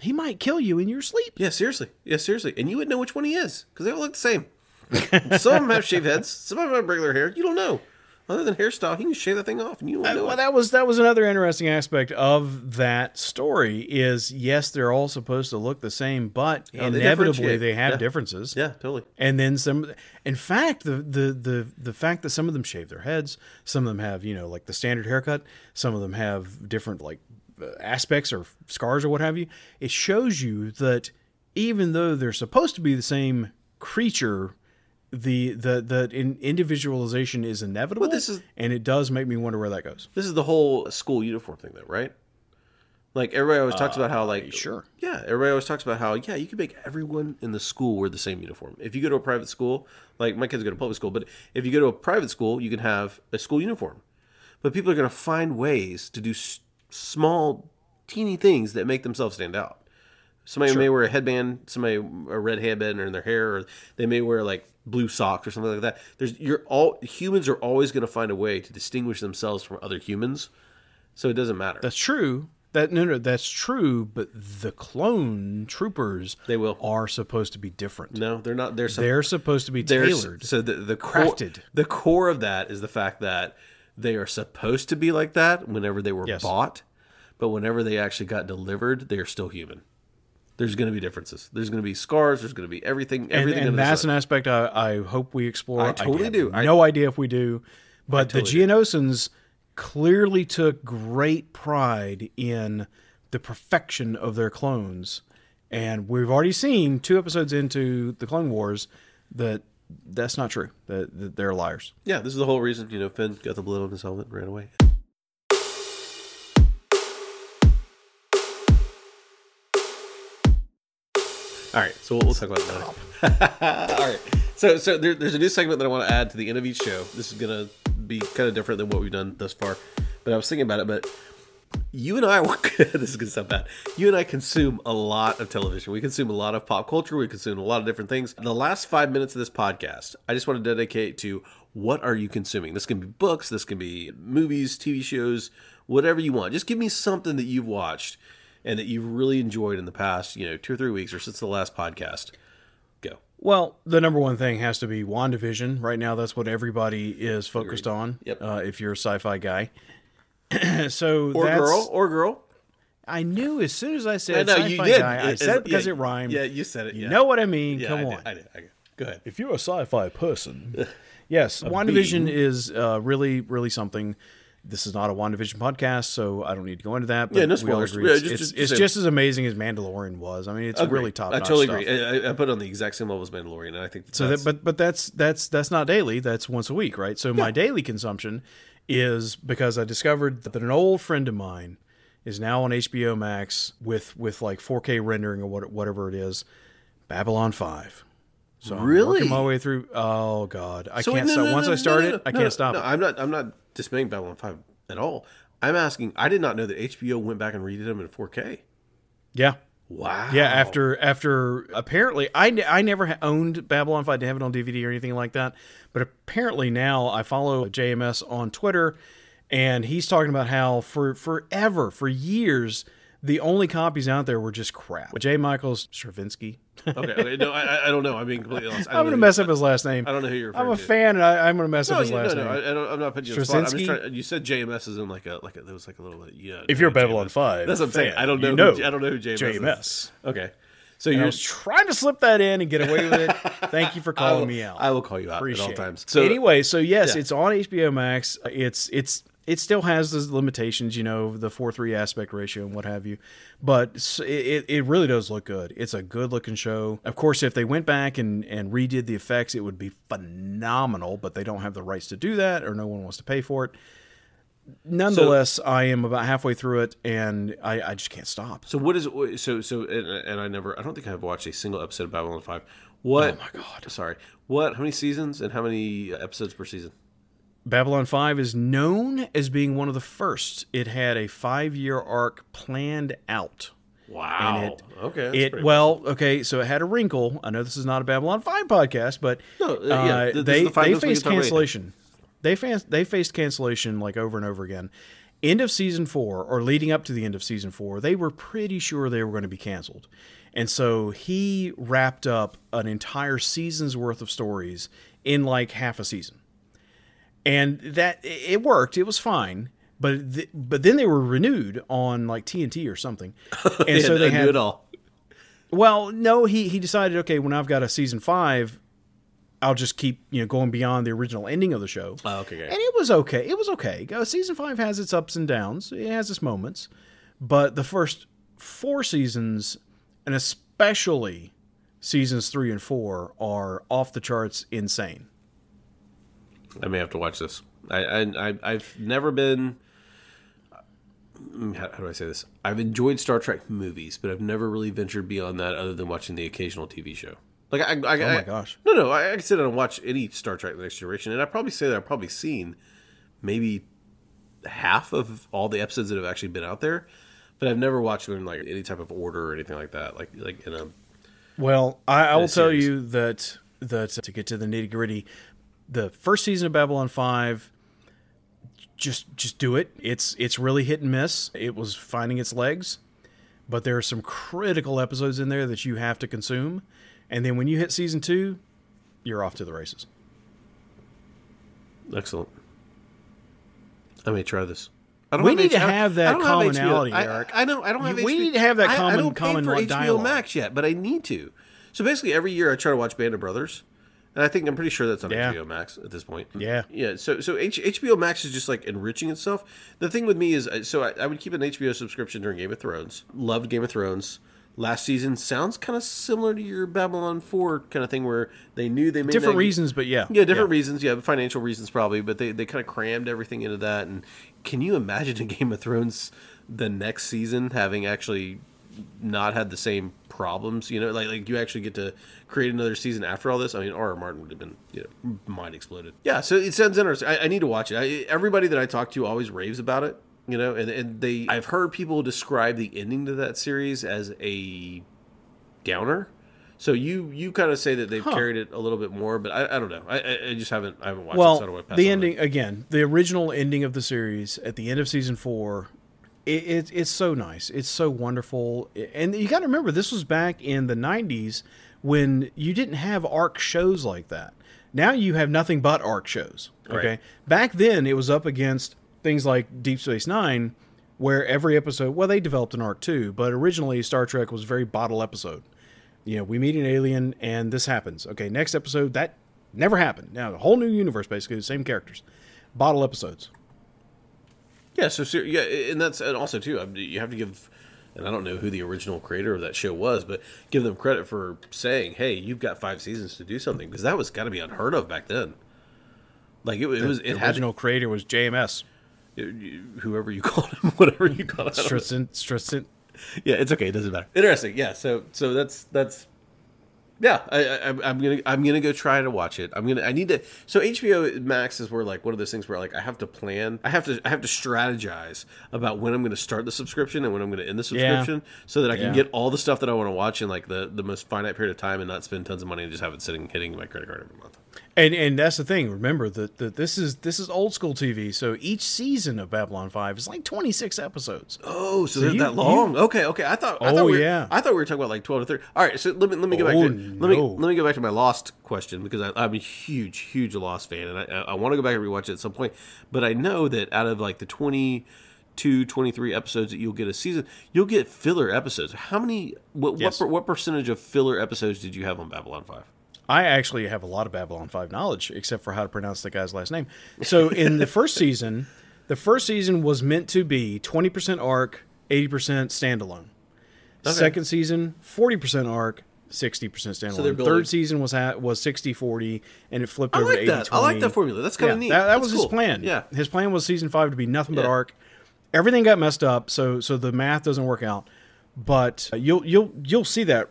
He might kill you in your sleep. Yeah, seriously. Yeah, seriously. And you wouldn't know which one he is because they all look the same. some of them have shaved heads. Some of them have regular hair. You don't know. Other than hairstyle, he can shave that thing off, and you don't know. Well, that was that was another interesting aspect of that story. Is yes, they're all supposed to look the same, but they inevitably differentiate. they have Yeah. differences. yeah, totally. And then some. In fact, the, the the the fact that some of them shave their heads, some of them have you know like the standard haircut, some of them have different like uh, aspects or scars or what have you. It shows you that even though they're supposed to be the same creature, the the the in, individualisation is inevitable. Well, this is- and it does make me wonder where that goes. This is the whole school uniform thing, though, right? Like everybody always talks about how, uh, like, sure. yeah, everybody always talks about how, yeah, you can make everyone in the school wear the same uniform. If you go to a private school, like my kids go to public school, but if you go to a private school, you can have a school uniform. But people are going to find ways to do s- small, teeny things that make themselves stand out. Somebody may wear a headband, somebody a red headband in their hair, or they may wear like blue socks or something like that. There's you're all humans are always going to find a way to distinguish themselves from other humans, so it doesn't matter. That's true. That no, no, that's true. But the clone troopers, They will. are supposed to be different. no, they're not. They're, They're supposed to be tailored. So the the core, crafted. the core of that is the fact that they are supposed to be like that whenever they were Yes. bought, but whenever they actually got delivered, they are still human. There's going to be differences. There's going to be scars. There's going to be everything. Everything. and the that's an aspect I, I hope we explore. I totally have do. I- no idea if we do, but totally the do. Clearly took great pride in the perfection of their clones. And we've already seen two episodes into the Clone Wars that that's not true. That, that they're liars. Yeah, this is the whole reason, you know, Finn got the blood on his helmet and ran away. All right, so we'll, we'll talk about that. All right, so so there, there's a new segment that I want to add to the end of each show. This is gonna be kind of different than what we've done thus far, but I was thinking about it. But you and I, this is gonna sound bad. You and I consume a lot of television. We consume a lot of pop culture. We consume a lot of different things. The last five minutes of this podcast, I just want to dedicate to what are you consuming. This can be books. This can be movies, TV shows, whatever you want. Just give me something that you've watched and that you've really enjoyed in the past, you know, two or three weeks or since the last podcast. Go. Well, the number one thing has to be WandaVision. Right now, that's what everybody is focused on. Yep. Uh, if you're a sci-fi guy, so Or that's, girl, or girl. I knew as soon as I I said know sci-fi you did. guy, I said it because yeah, it rhymed. Yeah, you said it. You yeah. know what I mean? Yeah, Come I on. Did, I did. I did. Go ahead. If you're a sci-fi person, yes, WandaVision is uh, really, really something. This is not a WandaVision podcast, so I don't need to go into that. But Yeah, no spoilers. Yeah, it's, just- it's, just- it's just- as amazing as Mandalorian was. I mean, it's Agree. really top. I totally agree. I, I put it on the exact same level as Mandalorian, and I think So, that's, that, but but that's that's that's not daily. That's once a week, right? So my daily consumption is because I discovered that an old friend of mine is now on HBO Max with with like 4K rendering or what, whatever it is, Babylon Five. So I'm Really? working my way through. Oh God, I So can't no, stop. no, Once no, I start it, I can't stop no, it. I'm not. I'm not dismaying Babylon Five at all. I'm asking. I did not know that HBO went back and redid them in 4K. Yeah. Wow. Yeah, after after apparently I, I never owned Babylon 5 I didn't have it on DVD or anything like that, but apparently now I follow JMS on Twitter and he's talking about how for forever, for years, the only copies out there were just crap. J. Michaels Stravinsky. Okay. okay. No, I, I- I don't know. I'm being completely honest. I I'm going to mess up his last name. I don't know who you're referring I'm a to. fan and I, I'm going to mess No, up his you, no, last no, name. I, I don't, I'm not putting you on the spot. I'm just trying. You said JMS is in like a like a. There was like a little. Yeah. if you're a no, Babylon JMS. 5 That's what I'm saying. I don't know. you who, I don't know who JMS, is. Okay. So And you're. was trying to slip that in and get away with it. Thank you for calling will, me out. I will call you out Appreciate at all times. So anyway, so yes, Yeah. it's on HBO Max. It's it's it still has the limitations, you know, the four three aspect ratio and what have you, but it it really does look good. It's a good looking show. Of course, if they went back and and redid the effects, it would be phenomenal. But they don't have the rights to do that, or no one wants to pay for it. Nonetheless, I am about halfway through it, and I, I just can't stop. So what is? So so and, and I never. I don't think I've watched a single episode of Babylon Five. What? Oh my god! Sorry. What? How many seasons and how many episodes per season? Babylon 5 is known as being one of the first. It had a five year arc planned out. Wow. it- okay. It well, okay, so it had a wrinkle. I know this is not a Babylon Five podcast, but No, uh, uh, yeah, th- they the they faced can talk about cancellation. They fan, they faced cancellation like over and over again. End of season four, or leading up to the end of season four, they were pretty sure they were going to be canceled, and so he wrapped up an entire season's worth of stories in like half a season, and that it worked. It was fine. But th- but then they were renewed on like TNT or something, oh, and so they knew had it all. well, no, he he decided, okay, when I've got a season five, I'll just keep you know going beyond the original ending of the show. Oh, okay, okay. And it was okay. It was okay. Season five has its ups and downs. It has its moments, but the first four seasons, and especially seasons three and four, are off the charts insane. I may have to watch this. I, I, I I've never been. mm, How, how do I say this? I've enjoyed Star Trek movies, but I've never really ventured beyond that, other than watching the occasional TV show. Like I, I, Oh I my gosh. no, no, I, I can sit down and watch any Star Trek: The Next Generation, and I probably say that I've probably seen maybe half of all the episodes that have actually been out there, but I've never watched them in like any type of order or anything like that. Like like in a Well, I, I will tell you that that to get to the nitty gritty, the first season of Babylon Five, just just do it. It's it's really hit and miss. It was finding its legs, but there are some critical episodes in there that you have to consume, and then when you hit season two, you're off to the races. excellent. I may try this. I don't We need to H- I don't- have that I have commonality, I- Eric. I, know. I don't have. We HBO need to have that I- I common- don't pay common for HBO dialogue. Max yet, but I need to. So basically, every year I try to watch Band of Brothers, and I think I'm pretty sure that's on Yeah. HBO Max at this point. Yeah. yeah. So so H- HBO Max is just like enriching itself. The thing with me is, so I, I would keep an HBO subscription during Game of Thrones. Loved Game of Thrones. Last season sounds kind of similar to your Babylon Four kind of thing, where they knew they made Different that- reasons, but yeah. Yeah, different reasons. Yeah, financial reasons probably, but they, they kind of crammed everything into that. And can you imagine a Game of Thrones the next season having actually not had the same problems? You know, like like you actually get to create another season after all this. I mean, R. R. Martin would have been you know mind exploded. Yeah, so it sounds interesting. I, I need to watch it. I, everybody that I talk to always raves about it. You know, and, and they I've heard people describe the ending to that series as a downer. So you you kind of say that they've Huh. carried it a little bit more, but I, I don't know. I, I- just haven't I haven't watched it. Well, So I don't wanna pass the ending it. again, the original ending of the series at the end of season four, it, it it's so nice. It's so wonderful, and you got to remember this was back in the '90s when you didn't have arc shows like that. Now you have nothing but arc shows. Okay, Right. back then it was up against things like Deep Space Nine, where every episode, well, they developed an arc too, but originally Star Trek was very bottle episode you know, we meet an alien and this happens. Okay, next episode that never happened. Now a whole new universe, basically the same characters, bottle episodes. Yeah, so yeah, and that's and also too. Um, you have to give, and I don't know who the original creator of that show was, but give them credit for saying, "Hey, you've got five seasons to do something," because that was got to be unheard of back then. Like it, it was, it the had original creator was JMS. to, whoever you called him, whatever you call him, I don't know. Stratton, Stratton, yeah, it's okay. It doesn't matter. Interesting. Yeah. So so that's that's yeah. I, I I'm- I'm gonna I'm gonna go try to watch it. I'm gonna I need to. So HBO Max is where like one of those things where like I have to plan. I have to I have to strategize about when I'm gonna start the subscription and when I'm gonna end the subscription so that I can Yeah. get all the stuff that I want to watch in like the the most finite period of time and not spend tons of money and just have it sitting hitting my credit card every month. And and that's the thing. Remember that that this is this is old school TV. So each season of Babylon Five is like twenty six episodes. Oh, so, they're you- that long? okay, okay. I thought. I Oh, thought we were, yeah. I thought we were talking about like twelve to thirty. All right, so let me let me go back Oh, to let me let me go back to my Lost question because I, I'm a huge huge Lost fan and I, I want to go back and rewatch it at some point. But I know that out of like the 22, 23 episodes that you'll get a season, you'll get filler episodes. How many? What Yes. what, per, what percentage of filler episodes did you have on Babylon Five? I actually have a lot of Babylon 5 knowledge, except for how to pronounce the guy's last name. So, in the first season, the first season was meant to be 20% arc, 80% standalone. Second season, 40% arc, 60% standalone. they're Third season was ha- was 60 40, and it flipped I over like to 80 that. I like that formula. That's kind Yeah, of neat. That, that was cool. his plan. Yeah. His plan was season five to be nothing but Yeah. arc. Everything got messed up, so so the math doesn't work out. But uh, you'll you'll you'll see that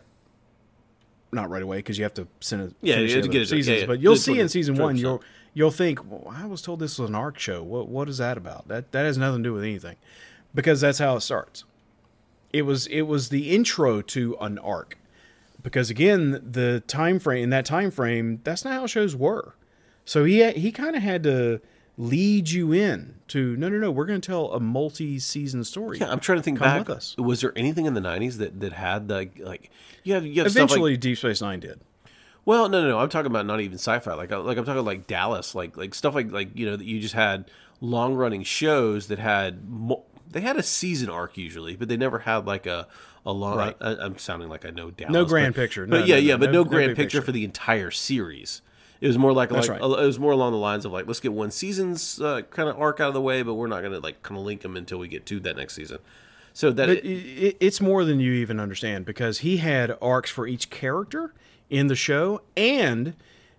not right away because you have to send it. Yeah, you have to get it- seasons. yeah. But you'll It's see in season one, you'll you'll think, well, I was told this was an arc show. What what is that about? That that has nothing to do with anything, because that's how it starts. It was it was the intro to an arc, because again, the time frame in that time frame, that's not how shows were. So he had, he kind of had to lead you in to no no no we're going to tell a multi-season story. Yeah, I'm trying to think Come back. us. Was there anything in the '90s that that had the like? You have you have stuff like Eventually, Deep Space Nine did. Well, no, no, no. I'm talking about not even sci-fi. Like, like I'm talking like Dallas, like like stuff like like you know that you just had long running shows that had mo- they had a season arc usually, but they never had like a a long. Right. I, I'm sounding like I know Dallas. No grand but- picture. But No, yeah, no, yeah, no, but no- grand picture, picture. for the entire series. It was more like, like right. it was more along the lines of like let's get one season's uh, kind of arc out of the way, but we're not going to like kind of link them until we get to that next season. So that But it, it's more than you even understand because he had arcs for each character in the show, and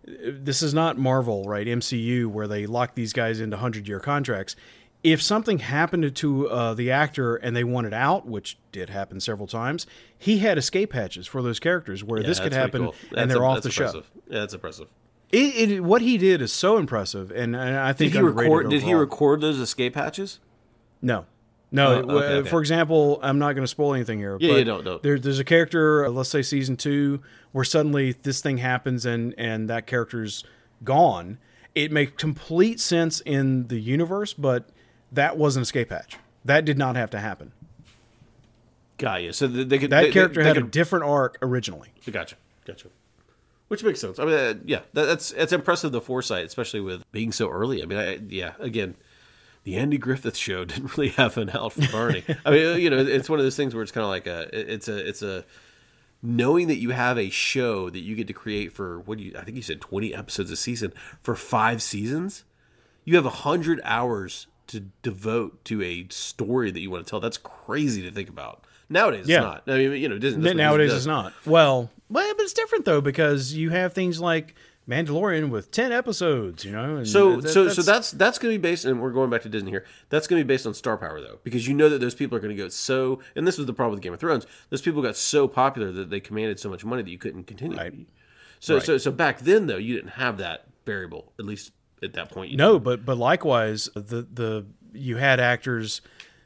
uh, this is not Marvel, right? MCU, where they lock these guys into hundred-year contracts. If something happened to uh, the actor and they wanted out, which did happen several times, he had escape hatches for those characters where yeah, this could happen cool. And they're a- off the show. Yeah, that's impressive. It, it, what he did is so impressive, and, and I think Did he record? Did he record those escape hatches? No. No. Oh, okay, okay. For example, I'm not going to spoil anything here. Yeah, but yeah, don't- don't. There, there's a character, uh, let's say season two, where suddenly this thing happens and and that character's gone. It makes complete sense in the universe, but that was an escape hatch. That did not have to happen. Got you. So they, they could That they, character they, had they a different arc originally. Gotcha, gotcha. Which makes sense. I mean, uh, yeah, that, that's it's impressive the foresight, especially with being so early. I mean, I, yeah, again, the Andy Griffith Show didn't really have an out for Barney. I mean, uh, you know, it's one of those things where it's kind of like a, it's a, it's a, knowing that you have a show that you get to create for what do you I think you said 20 episodes a season for 5 seasons, you have 100 hours to devote to a story that you want to tell. That's crazy to think about. Nowadays Yeah. it's not. I mean, you know, Disney that's Nowadays it's not. Well, well, but it's different though because you have things like Mandalorian with ten episodes. You know, and So, that- so, so that's that's going to be based, and we're going back to Disney here. That's going to be based on star power, though, because you know that those people are going to go so. And this was the problem with Game of Thrones. Those people got so popular that they commanded so much money that you couldn't continue. Right. So, so, so back then, though, you didn't have that variable. At least at that point, you No, but but likewise, the the you had actors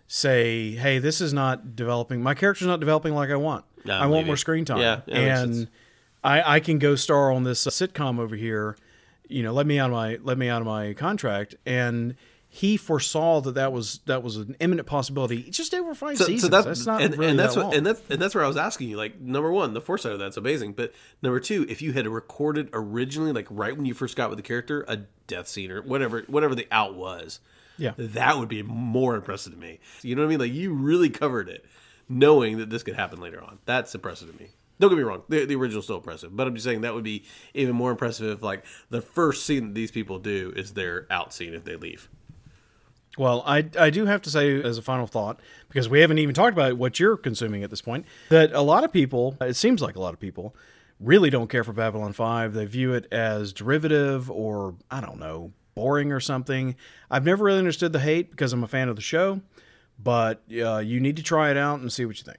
say, "Hey, this is not developing. My character's not developing like I want. Yeah, I want maybe. more screen time, Yeah, yeah, and I I can go star on this sitcom over here. You know, let me out of my let me out of my contract." And he foresaw that that was that was an imminent possibility. Just over five So, seasons. so that's, that's not and, really and that's that what long. and that's and that's where I was asking you. Like number one, the foresight of that's amazing. But number two, if you had recorded originally, like right when you first got with the character, a death scene or whatever, whatever the out was, Yeah. that would be more impressive to me. You know what I mean? Like you really covered it, knowing that this could happen later on. That's impressive to me. Don't get me wrong, the, the original's still impressive, but I'm just saying that would be even more impressive if like the first scene that these people do is their out scene if they leave. Well, I, I do have to say, as a final thought, because we haven't even talked about what you're consuming at this point, that a lot of people, it seems like a lot of people, really don't care for Babylon 5. They view it as derivative or, I don't know, boring or something. I've never really understood the hate because I'm a fan of the show, but uh, you need to try it out and see what you think.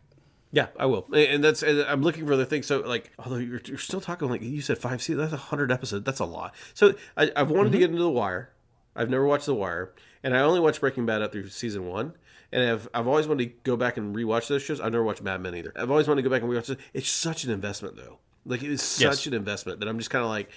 Yeah, I will, and that's and I'm looking for other things. So, like, although you're, you're still talking like you said, five seasons. That's a hundred episodes. That's a lot. So, I, I've wanted to get into The Wire. I've never watched The Wire, and I only watched Breaking Bad up through season one. And I've, I've always wanted to go back and rewatch those shows. I've never watched Mad Men either. I've always wanted to go back and rewatch it. It's such an investment, though. Like, it is such Yes. an investment that I'm just kind of like,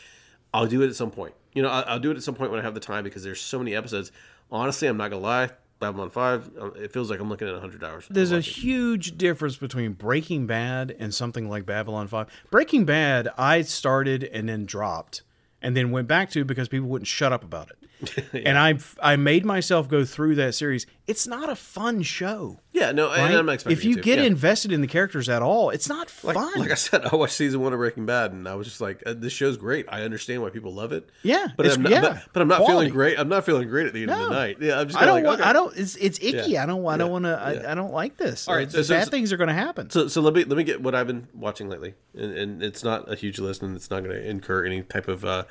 I'll do it at some point. You know, I'll, I'll do it at some point when I have the time because there's so many episodes. Honestly, I'm not gonna lie. Babylon Five, uh, it feels like I'm looking at 100 hours. There's a huge difference between Breaking Bad and something like Babylon 5. Breaking Bad, I started and then dropped and then went back to because people wouldn't shut up about it. And I I made myself go through that series. It's not a fun show. Yeah, no, and Right? I'm not expecting if you get Yeah. invested in the characters at all, it's not like, fun. like I said, I watched season one of Breaking Bad, and I was just like, uh, "This show's great. I understand why people love it." Yeah, but I'm not, yeah, but, but I'm not quality. feeling great. I'm not feeling great at the end of the night. Yeah, I'm just. I don't kinda want. okay. I don't. It's it's icky. Yeah. I don't. I don't want to. Yeah. I, I don't like this. All right, so- so- bad so- things are going to happen. So, so let me let me get what I've been watching lately, and, and it's not a huge list, and it's not going to incur any type of uh,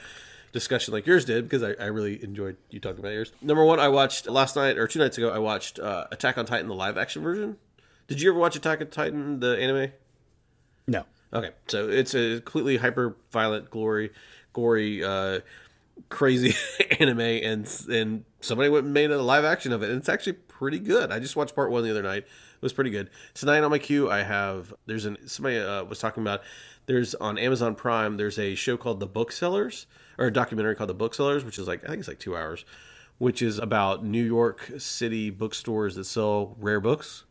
discussion like yours did because I, I really enjoyed you talking about yours. Number one, I watched last night or two nights ago. I watched uh, Attack on Titan, the live action version. Did you ever watch Attack on Titan, the anime? no. Okay, so it's a completely hyper violent, glory, gory, uh, crazy anime, and and somebody went and made a live action of it, and it's actually pretty good. I just watched part one the other night; it was pretty good. Tonight on my queue, I have there's an somebody uh, was talking about there's on Amazon Prime there's a show called The Booksellers or a documentary called The Booksellers, which is like I think it's like two hours, which is about New York City bookstores that sell rare books.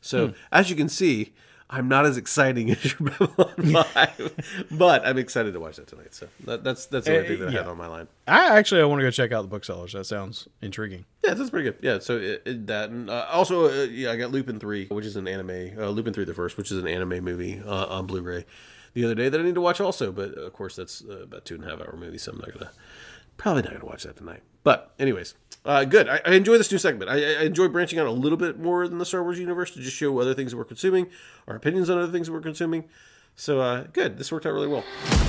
So as you can see, I'm not as exciting as your Babylon Five, but I'm excited to watch that tonight. So that, that's that's the only Uh, thing that I yeah. had on my line. I actually I want to go check out the booksellers. That sounds intriguing. Yeah, that's pretty good. Yeah, so it, it, that and uh, also uh, yeah, I got Lupin Three, which is an anime. Uh, Lupin Three, the first, which is an anime movie uh, on Blu-ray. The other day that I need to watch also, but of course that's uh, about two and a half hour movie, so I'm not gonna probably not gonna watch that tonight. But anyways, uh, good. I, I enjoy this new segment. I, I enjoy branching out a little bit more than the Star Wars universe to just show other things that we're consuming, our opinions on other things that we're consuming. So uh, good. This worked out really well.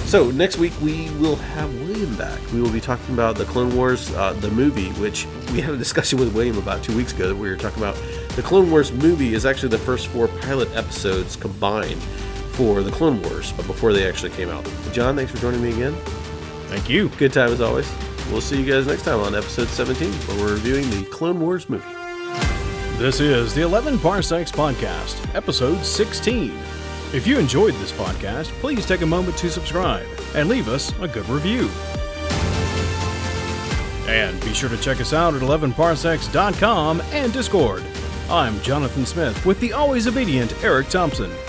So next week we will have William back. We will be talking about the Clone Wars, uh, the movie, which we had a discussion with William about two weeks ago. That we were talking about the Clone Wars movie is actually the first four pilot episodes combined for the Clone Wars, but before they actually came out. Jon, thanks for joining me again. Thank you. Good time as always. We'll see you guys next time on episode 17, where we're reviewing the Clone Wars movie. This is the 11 Parsecs Podcast, episode 16. If you enjoyed this podcast, please take a moment to subscribe and leave us a good review. And be sure to check us out at 11parsecs.com and Discord. I'm Jonathan Smith with the always obedient Eric Thompson.